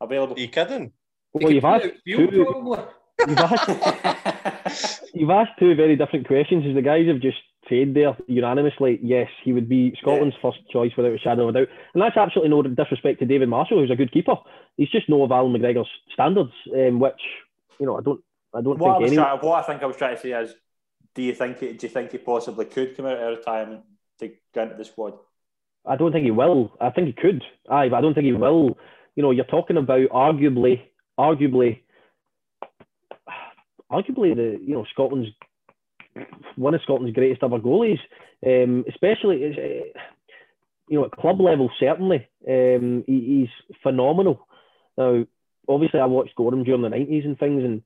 available? Are you kidding? Well, you've asked You two, probably. you've asked, (laughs) you've asked two very different questions. As the guys have just said there unanimously, yes, he would be Scotland's first choice without a shadow of a doubt. And that's absolutely no disrespect to David Marshall, who's a good keeper. He's just no of Alan McGregor's standards, um, which you know I don't, I don't what, I think was any. trying, what I think I was trying to say is, do you think he, do you think he possibly could come out of retirement to go into the squad? I don't think he will. I think he could. Aye, but I don't think he will. You know, you're talking about arguably, arguably, arguably the you know Scotland's one of Scotland's greatest ever goalies. Um, especially, uh, you know, at club level, certainly, um, he, he's phenomenal. Now, obviously, I watched Goram during the nineties and things, and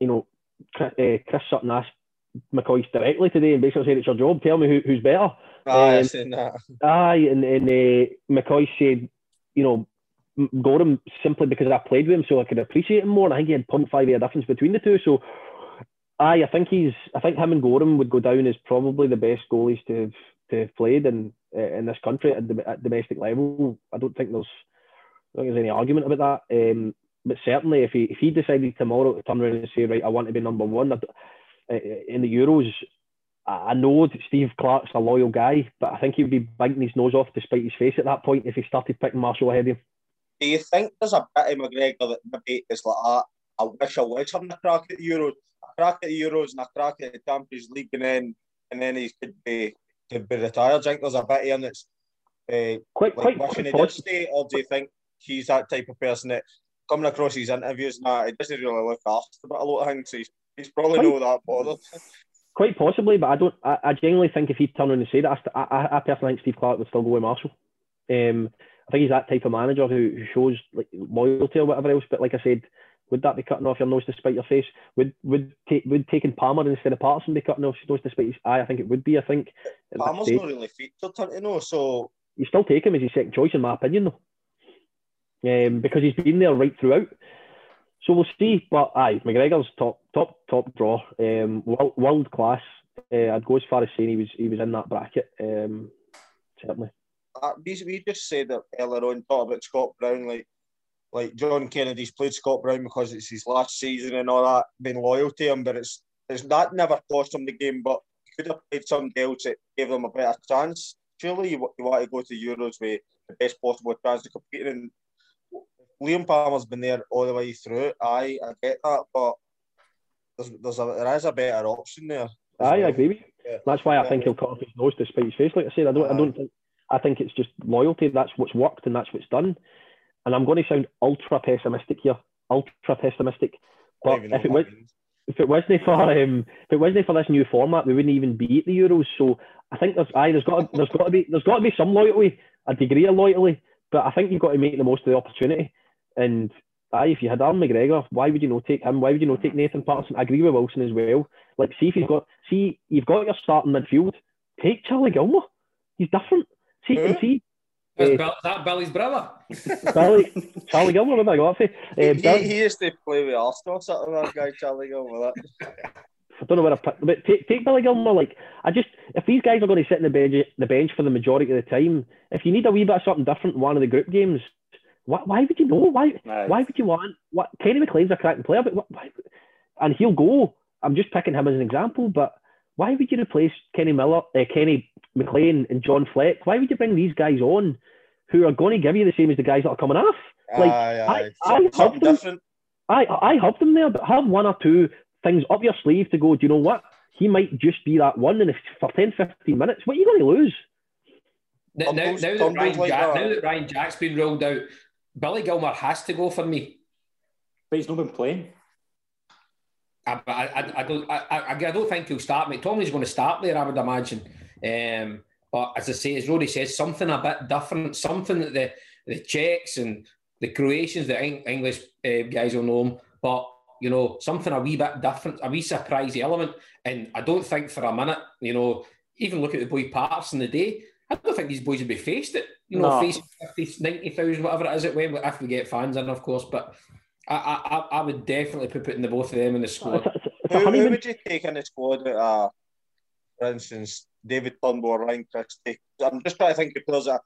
you know, Chris, uh, Chris Sutton asked McCoist directly today and basically said, "It's your job. Tell me who, who's better." Aye, I Um, seen that. Aye, and, and uh, McCoist said, you know, M- Goram simply because I played with him, so I could appreciate him more. And I think he had 0.5 year difference between the two. So, aye, I think he's, I think him and Goram would go down as probably the best goalies to have to have played in uh, in this country at, the, at domestic level. I don't think there's, I don't think there's any argument about that. Um, but certainly, if he if he decided tomorrow to turn around and say, right, I want to be number one d- uh, in the Euros, I know that Steve Clarke's a loyal guy, but I think he'd be biting his nose off to spite his face at that point if he started picking Marshall ahead of him. Do you think there's a bit of McGregor that maybe is like that? I wish I was having a crack at the Euros, a crack at the Euros and a crack at the Champions League, and then and then he could be could be retired. I think there's a bit of him that's uh, Quite, like quite, wishing quite he did stay, or do you think he's that type of person that coming across his interviews and that he doesn't really look after about a lot of things. He's, he's probably Quite- not that bothered. Quite possibly, but I don't. I, I genuinely think if he'd turn around and say that, I, I, I personally think Steve Clarke would still go with Marshall. Um, I think he's that type of manager who, who shows like loyalty or whatever else. But like I said, would that be cutting off your nose to spite your face? Would would ta- would taking Palmer instead of Patterson be cutting off your nose to spite his eye? I think it would be. I think Palmer's not really featured, you know? So you still take him as your second choice, in my opinion, though, um, because he's been there right throughout. So we'll see. But aye, McGregor's top, top, top draw. Um, world, world class. Uh, I'd go as far as saying he was he was in that bracket. Um, certainly. uh, we, we just said that earlier on, talk about Scott Brown, like like John Kennedy's played Scott Brown because it's his last season and all that, being loyal to him, but it's it's that never cost him the game, but could have played somebody else that gave them a better chance. Surely you, you want to go to Euros with the best possible chance of competing. And Liam Palmer's been there all the way through. Aye, I get that, but there's, there's a, there is a better option there. I agree with you. Yeah. That's why I think he'll cut off his nose to spite his face. Like I said, I don't, I don't think, I think it's just loyalty. That's what's worked and that's what's done. And I'm going to sound ultra pessimistic here, ultra pessimistic. But if it was, if it wasn't for um, if it wasn't for this new format, we wouldn't even be at the Euros. So I think there's aye, there's got to, there's got to be there's got to be some loyalty, a degree of loyalty, but I think you've got to make the most of the opportunity. And aye, if you had Alan McGregor, why would you not take him? Why would you not take Nathan Patterson? I agree with Wilson as well. Like, see if he's got, see, you've got your starting midfield. Take Charlie Gilmour. He's different. See, Who? see. Is, Uh, Bill, is that Billy's brother? (laughs) Billy, Charlie Gilmour, what have I got for? He, Uh, he, Bill- he used to play with Arsenal, something that guy Charlie Gilmore. That. I don't know where I picked, but take, take Billy Gilmour. Like, I just, if these guys are going to sit in the bench, the bench for the majority of the time, if you need a wee bit of something different one of the group games, why, why would you know? Why, Aye. why would you want? What Kenny McLean's a cracking player, but wh- why, and he'll go. I'm just picking him as an example, but why would you replace Kenny Miller, uh, Kenny McLean, and John Fleck? Why would you bring these guys on, who are going to give you the same as the guys that are coming off? Like, aye, aye. I- I Something, helped something them. different. I I help them there, but have one or two things up your sleeve to go. Do you know what? He might just be that one, and if for 10, 15 minutes, what are you going to lose? Now, now, now that Ryan like Jack, that. now that Ryan Jack's been ruled out, Billy Gilmour has to go for me. But he's not been playing. I, I, I, don't. I, I, don't think he'll start. McTominay's going to start there, I would imagine. Um, but as I say, as Roddy says, something a bit different, something that the the Czechs and the Croatians, the English uh, guys will know him, but you know, something a wee bit different, a wee surprise element. And I don't think for a minute, you know, even look at the boy Patterson the day. I don't think these boys would be faced it. You know, No. facing 50, 90,000, whatever it is at Wembley, if we get fans in, of course. But I, I, I- I would definitely put putting the both of them in the squad. It's a, it's a Who, who would you take in the squad? At, uh, for instance, David Turnbull or Ryan Christie. I'm just trying to think of players that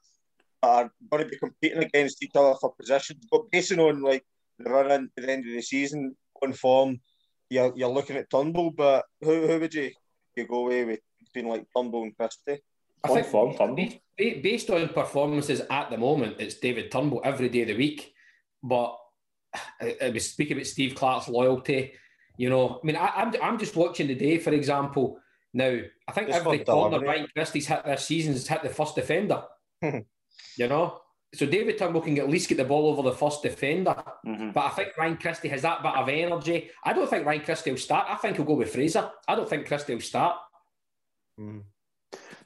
are going to be competing against each other for positions, but basing on like the run into the end of the season on form, you're, you're looking at Turnbull. But who, who would you, you go away with between like Turnbull and Christie? I On think form, Turnbull. ba- ba- based on performances at the moment, it's David Turnbull every day of the week. But uh, uh, I, I was speaking about Steve Clarke's loyalty. You know, I mean, I, I'm I'm just watching the day, for example. Now, I think Just every corner. Ryan Christie's hit this season has hit the first defender. you know, so David Turnbull can at least get the ball over the first defender. Mhm. But I think Ryan Christie has that bit of energy. I don't think Ryan Christie will start. I think he'll go with Fraser. I don't think Christie will start. Hmm.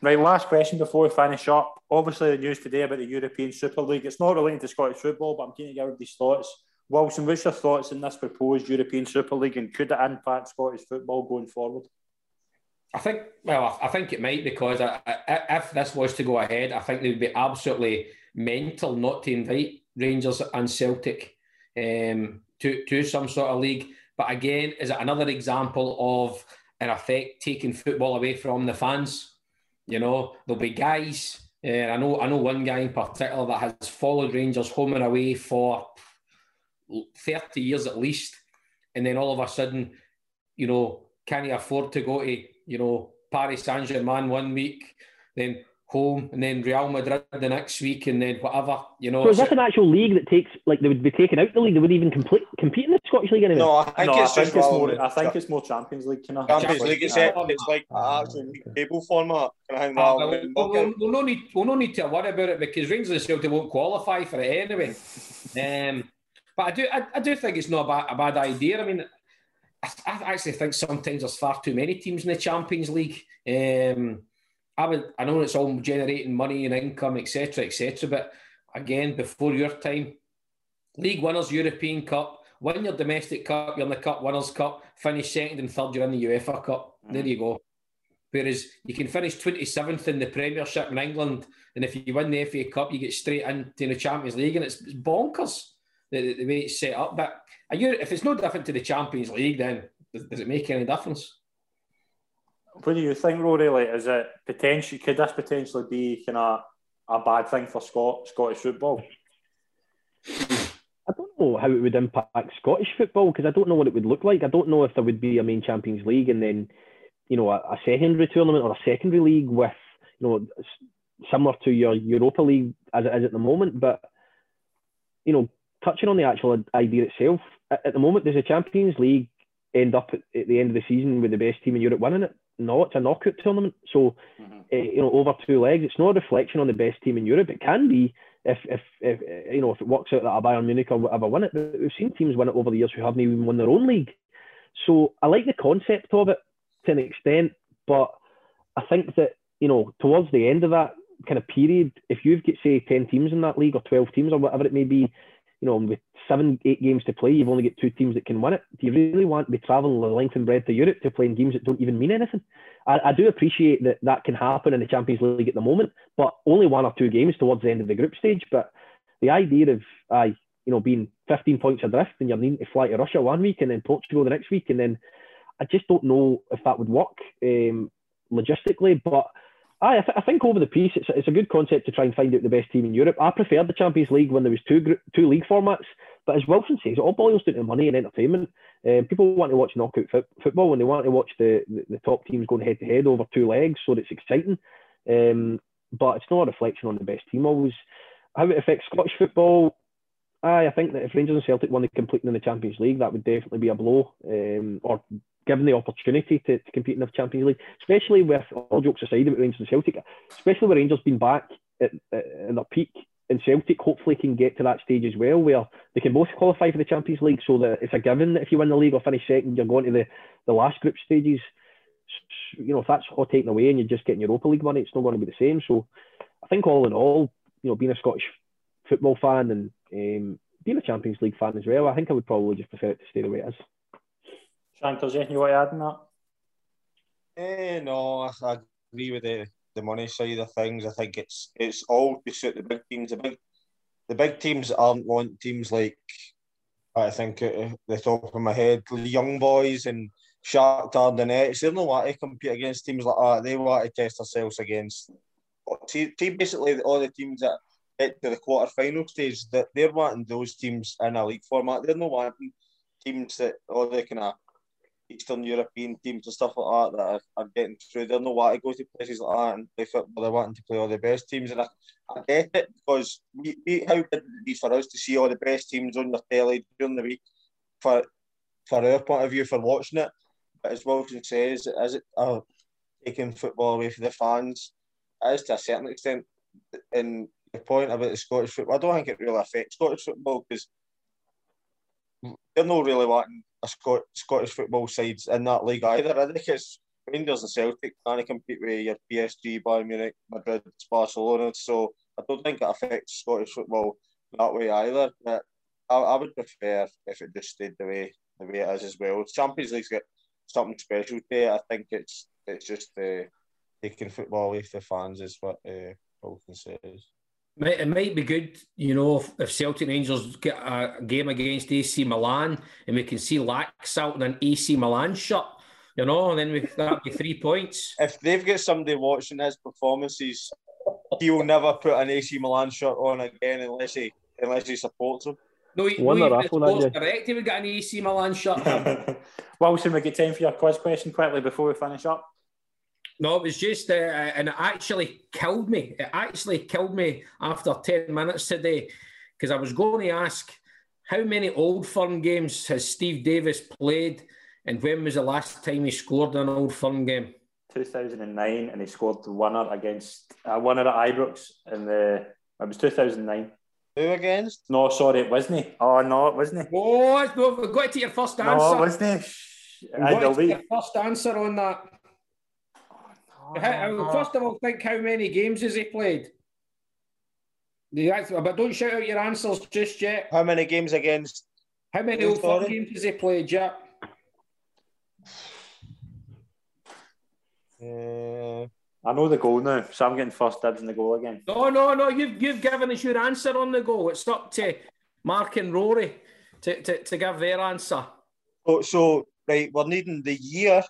Right, last question before we finish up. Obviously, the news today about the European Super League. It's not related to Scottish football, but I'm keen to get everybody's thoughts. Wilson, what's your thoughts on this proposed European Super League and could it impact Scottish football going forward? I think, well, I think it might because I, I, if this was to go ahead, I think they would be absolutely mental not to invite Rangers and Celtic um, to, to some sort of league. But again, is it another example of, in effect, taking football away from the fans? You know, there'll be guys. Uh, I know, I know one guy in particular that has followed Rangers home and away for thirty years at least, and then all of a sudden, you know, can he afford to go to, you know, Paris Saint Germain one week, then home, and then Real Madrid the next week, and then whatever, you know. So is so- this an actual league that takes like they would be taken out the league? They wouldn't even complete, compete in the Scottish league anymore. No, I think no, it's I just think it's rather more. than- I think it's more Champions League kind of. Champions League. It's, Yeah. it's like an actual league table format. Kind of thing, rather well, than we'll, we'll, we'll no need, we'll no need to worry about it because Rangers and Celtic won't qualify for it anyway. Um, but I do, I, I do think it's not a bad, a bad idea. I mean, I, I actually think sometimes there's far too many teams in the Champions League. Um, I would, I know it's all generating money and income, etc., etc. But again, before your time, league winners, European Cup, win your domestic cup, you're in the Cup Winners' Cup, finish second and third, you're in the UEFA Cup. Mm. There you go. Whereas you can finish 27th in the Premiership in England, and if you win the FA Cup, you get straight into the Champions League, and it's, bonkers the, the way it's set up. But are you, if it's no different to the Champions League, then does it make any difference? What do you think, Rory? Like, is it potentially could this potentially be kind of a bad thing for Scot Scottish football? I don't know how it would impact Scottish football because I don't know what it would look like. I don't know if there would be a main Champions League and then, you know, a, a secondary tournament or a secondary league with, you know, similar to your Europa League as it is at the moment. But, you know, touching on the actual idea itself, at, at the moment, does the Champions League end up at, at, the end of the season with the best team in Europe winning it? No, it's a knockout tournament. So, mm-hmm. uh, you know, over two legs, it's not a reflection on the best team in Europe. It can be if, if, if you know, if it works out that a Bayern Munich or whatever win it. But we've seen teams win it over the years who haven't even won their own league. So I like the concept of it to an extent, but I think that, you know, towards the end of that kind of period, if you've got, say, 10 teams in that league or 12 teams or whatever it may be, you know, with seven, eight games to play, you've only got two teams that can win it. Do you really want to be travelling the length and breadth of Europe to play in games that don't even mean anything? I, I, do appreciate that that can happen in the Champions League at the moment, but only one or two games towards the end of the group stage. But the idea of, uh, you know, being 15 points adrift and you're needing to fly to Russia one week and then Portugal the next week, and then I just don't know if that would work um, logistically. But I, th- I, think over the piece, it's, it's a good concept to try and find out the best team in Europe. I preferred the Champions League when there was two group, two league formats, but as Wilson says, it all boils down to money and entertainment. Um, people want to watch knockout f- football when they want to watch the, the, the, top teams going head to head over two legs, so it's exciting. Um, but it's not a reflection on the best team always. How it affects Scottish football, I, I think that if Rangers and Celtic won the completing in the Champions League, that would definitely be a blow. Um, or given the opportunity to, to compete in the Champions League, especially with all jokes aside about Rangers and Celtic, especially with Rangers being back at, at, at their peak and Celtic hopefully can get to that stage as well where they can both qualify for the Champions League so that it's a given that if you win the league or finish second, you're going to the, the last group stages. You know, if that's all taken away and you're just getting your Europa League money, it's not going to be the same. So I think all in all, you know, being a Scottish football fan and um, being a Champions League fan as well, I think I would probably just prefer it to stay the way it is. Shank, is anything you want to add on that? Eh, no, I agree with the, the money side of things. I think it's it's all to suit the big teams. The big the big teams aren't want teams like I think at the top of my head, the young boys and Shakhtar Donetsk. They don't want to compete against teams like that. They want to test themselves against team basically all the teams that get to the quarter final stage. That they're wanting those teams in a league format. They're not wanting teams that all the kind of Eastern European teams and stuff like that that are, are getting through. They're not wanting to go to places like that and play football. They're wanting to play all the best teams. And I, I get it because we, we, how good it be for us to see all the best teams on the telly during the week for for our point of view for watching it. But as Wilson says, is it uh, taking football away from the fans? As to a certain extent. And point about the Scottish football, I don't think it really affects Scottish football because they're not really wanting a Scot- Scottish football sides in that league either. I think it's Rangers and Celtic trying to compete with your PSG, Bayern Munich, Madrid, Barcelona. So I don't think it affects Scottish football that way either. But I, I would prefer if it just stayed the way the way it is as well. Champions League's got something special there. I think it's it's just uh, taking football away from the fans is what uh, Wilson. It might be good, you know, if, if Celtic Rangers get a game against AC Milan and we can see Lax in an AC Milan shirt, you know, and then we that be three points. If they've got somebody watching his performances, he will never put an AC Milan shirt on again unless he unless he supports him. No, he, One no, Sports Direct, he would get an AC Milan shirt. (laughs) Wilson, we get time for your quiz question quickly before we finish up. No, it was just, uh, and it actually killed me. It actually killed me after 10 minutes today because I was going to ask how many old firm games has Steve Davis played and when was the last time he scored an old firm game? 2009, and he scored the winner against a uh, winner at Ibrox in the, it was 2009. Who against? No, sorry, it wasn't he. Oh, no, it wasn't he. Oh, no, we've got to take your first answer. No, it wasn't he. We've got to your first answer on that. How, first of all, think how many games has he played? but don't shout out your answers just yet. How many games against? How many old firm games has he played? Yeah. Uh, I know the goal now, so I'm getting first dibs in the goal again. No, no, no. You've you've given us your answer on the goal. It's up to Mark and Rory to, to, to give their answer. Oh, so right, we're needing the year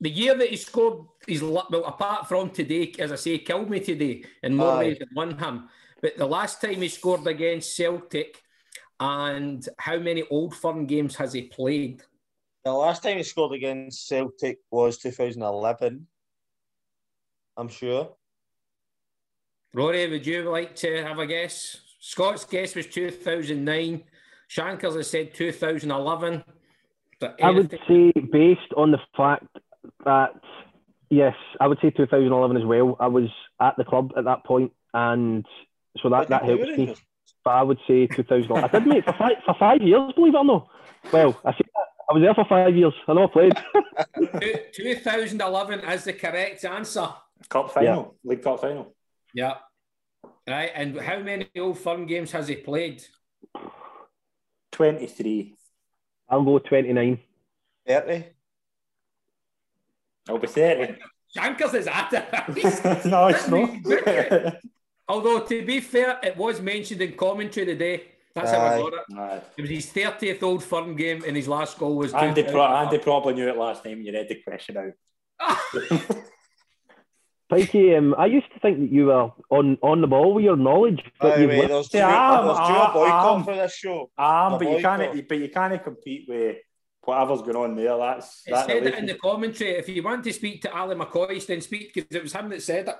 the year that he scored his well, apart from today, as I say, killed me today in more ways than one him. But the last time he scored against Celtic, And how many Old Firm games has he played? The last time he scored against Celtic was 2011. I'm sure. Rory, would you like to have a guess? Scott's guess was 2009. Shankers has said 2011. I would say, based on the fact that, yes, I would say 2011 as well. I was at the club at that point, and so that, that helps me. But I would say 2011. I did, mate, for five, for five years, believe it or not. Well, I say I was there for five years. I know I played. (laughs) 2011 is the correct answer. Cup final, yeah. League Cup final. Yeah. Right, and how many Old Firm games has he played? 23. I'll go 29. 30. I'll be 30. Shankers is at it. no, it's not. (laughs) Although, to be fair, it was mentioned in commentary today. That's Aye. how I got it. Aye. It was his 30th Old Firm game, and his last goal was. Andy, pro- Andy probably knew it last time you read the question out. (laughs) Pikey, um, I used to think that you were on, on the ball with your knowledge. But Aye, wait, there's, due, am, there's due a boycott for this show. I am, but you can't. But you can't compete with whatever's going on there. That's it that said it in the commentary. If you want to speak to Ally McCoist, then speak because it was him that said it.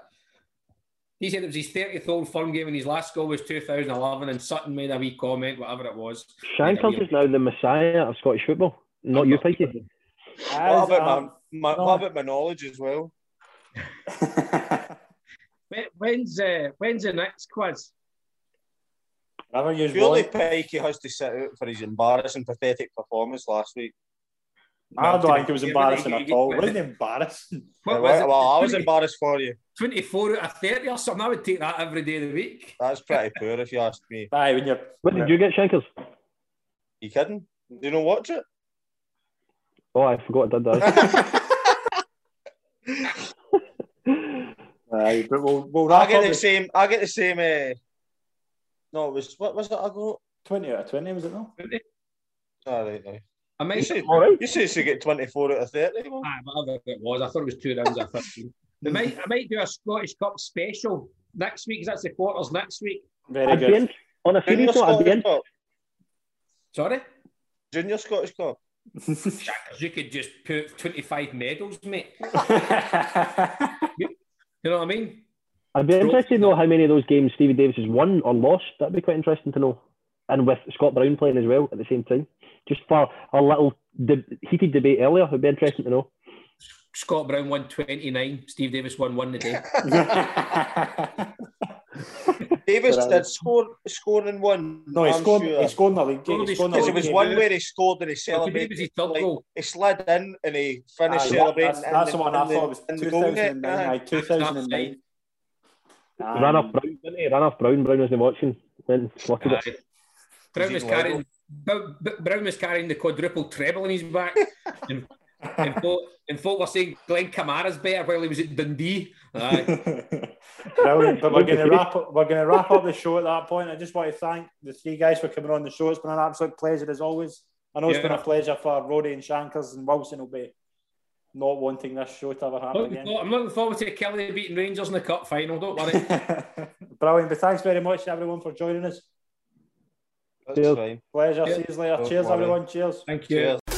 He said it was his 30th Old Firm game and his last goal was 2011, and Sutton made a wee comment, whatever it was. Shankers is now the messiah of Scottish football, not you, Pikey. What about, um, my, my, what about my knowledge as well? (laughs) when's uh, when's the next quiz? Surely Pikey has to sit out for his embarrassing, pathetic performance last week. I don't think it was embarrassing at all. It wasn't embarrassing. What was well, I was embarrassed for you. 24 out of 30 or something. I would take that every day of the week. That's pretty poor if you ask me. (laughs) Aye, when you're... What did you get, Shankers? You kidding? Do you know watch it? Oh, I forgot I did (laughs) that. Aye, but we'll, we'll I get the with... same. I get the same. Uh... No, it was what was it? I got twenty out of twenty. Was it no? 20? All right, now. I mean, you said, right. you said to get 24 out of 30. Well. Aye, ah, whatever it was. I thought it was two rounds of 15. we might, I might do a Scottish Cup special next week because that's the quarters next week. Very I'd good. on a serious note, at the end. Sorry? Junior Scottish Cup. (laughs) (laughs) you could just put 25 medals, mate. you, (laughs) you know what I mean? I'd be interested to know how many of those games Stevie Davis has won or lost. That'd be quite interesting to know. And with Scott Brown playing as well at the same time. Just for a little de- heated debate earlier, it'd be interesting to know. Scott Brown won 29, Steve Davis won one today. (laughs) (laughs) Davis did score score in one. No, he scored. Sure. He scored in the league. He scored Because it was one where he scored and he celebrated. His like, he slid in and he finished uh, celebrating. That's, that's the, the one I thought was 2009. 2009. Um, ran off Brown, didn't he? Ran off Brown. Brown wasn't watching. Then slotted it. Brown was carrying. Brown was carrying the quadruple treble in his back. (laughs) and, and, folk, and folk were saying Glenn Kamara's better while he was at Dundee. (laughs) Brilliant. But we're going to wrap up. We're going to wrap up the show at that point. I just want to thank the three guys for coming on the show. It's been an absolute pleasure as always. I know it's yeah. been a pleasure for Roddy and Shankers and Wilson will be not wanting this show to ever happen Look, again. I'm looking forward to Killie beating Rangers in the cup final. Don't worry. (laughs) Brilliant. But thanks very much everyone for joining us. That's Cheers. Fine. Pleasure. Cheers. See you later. Cheers, Cheers everyone. Cheers. Thank you. Cheers.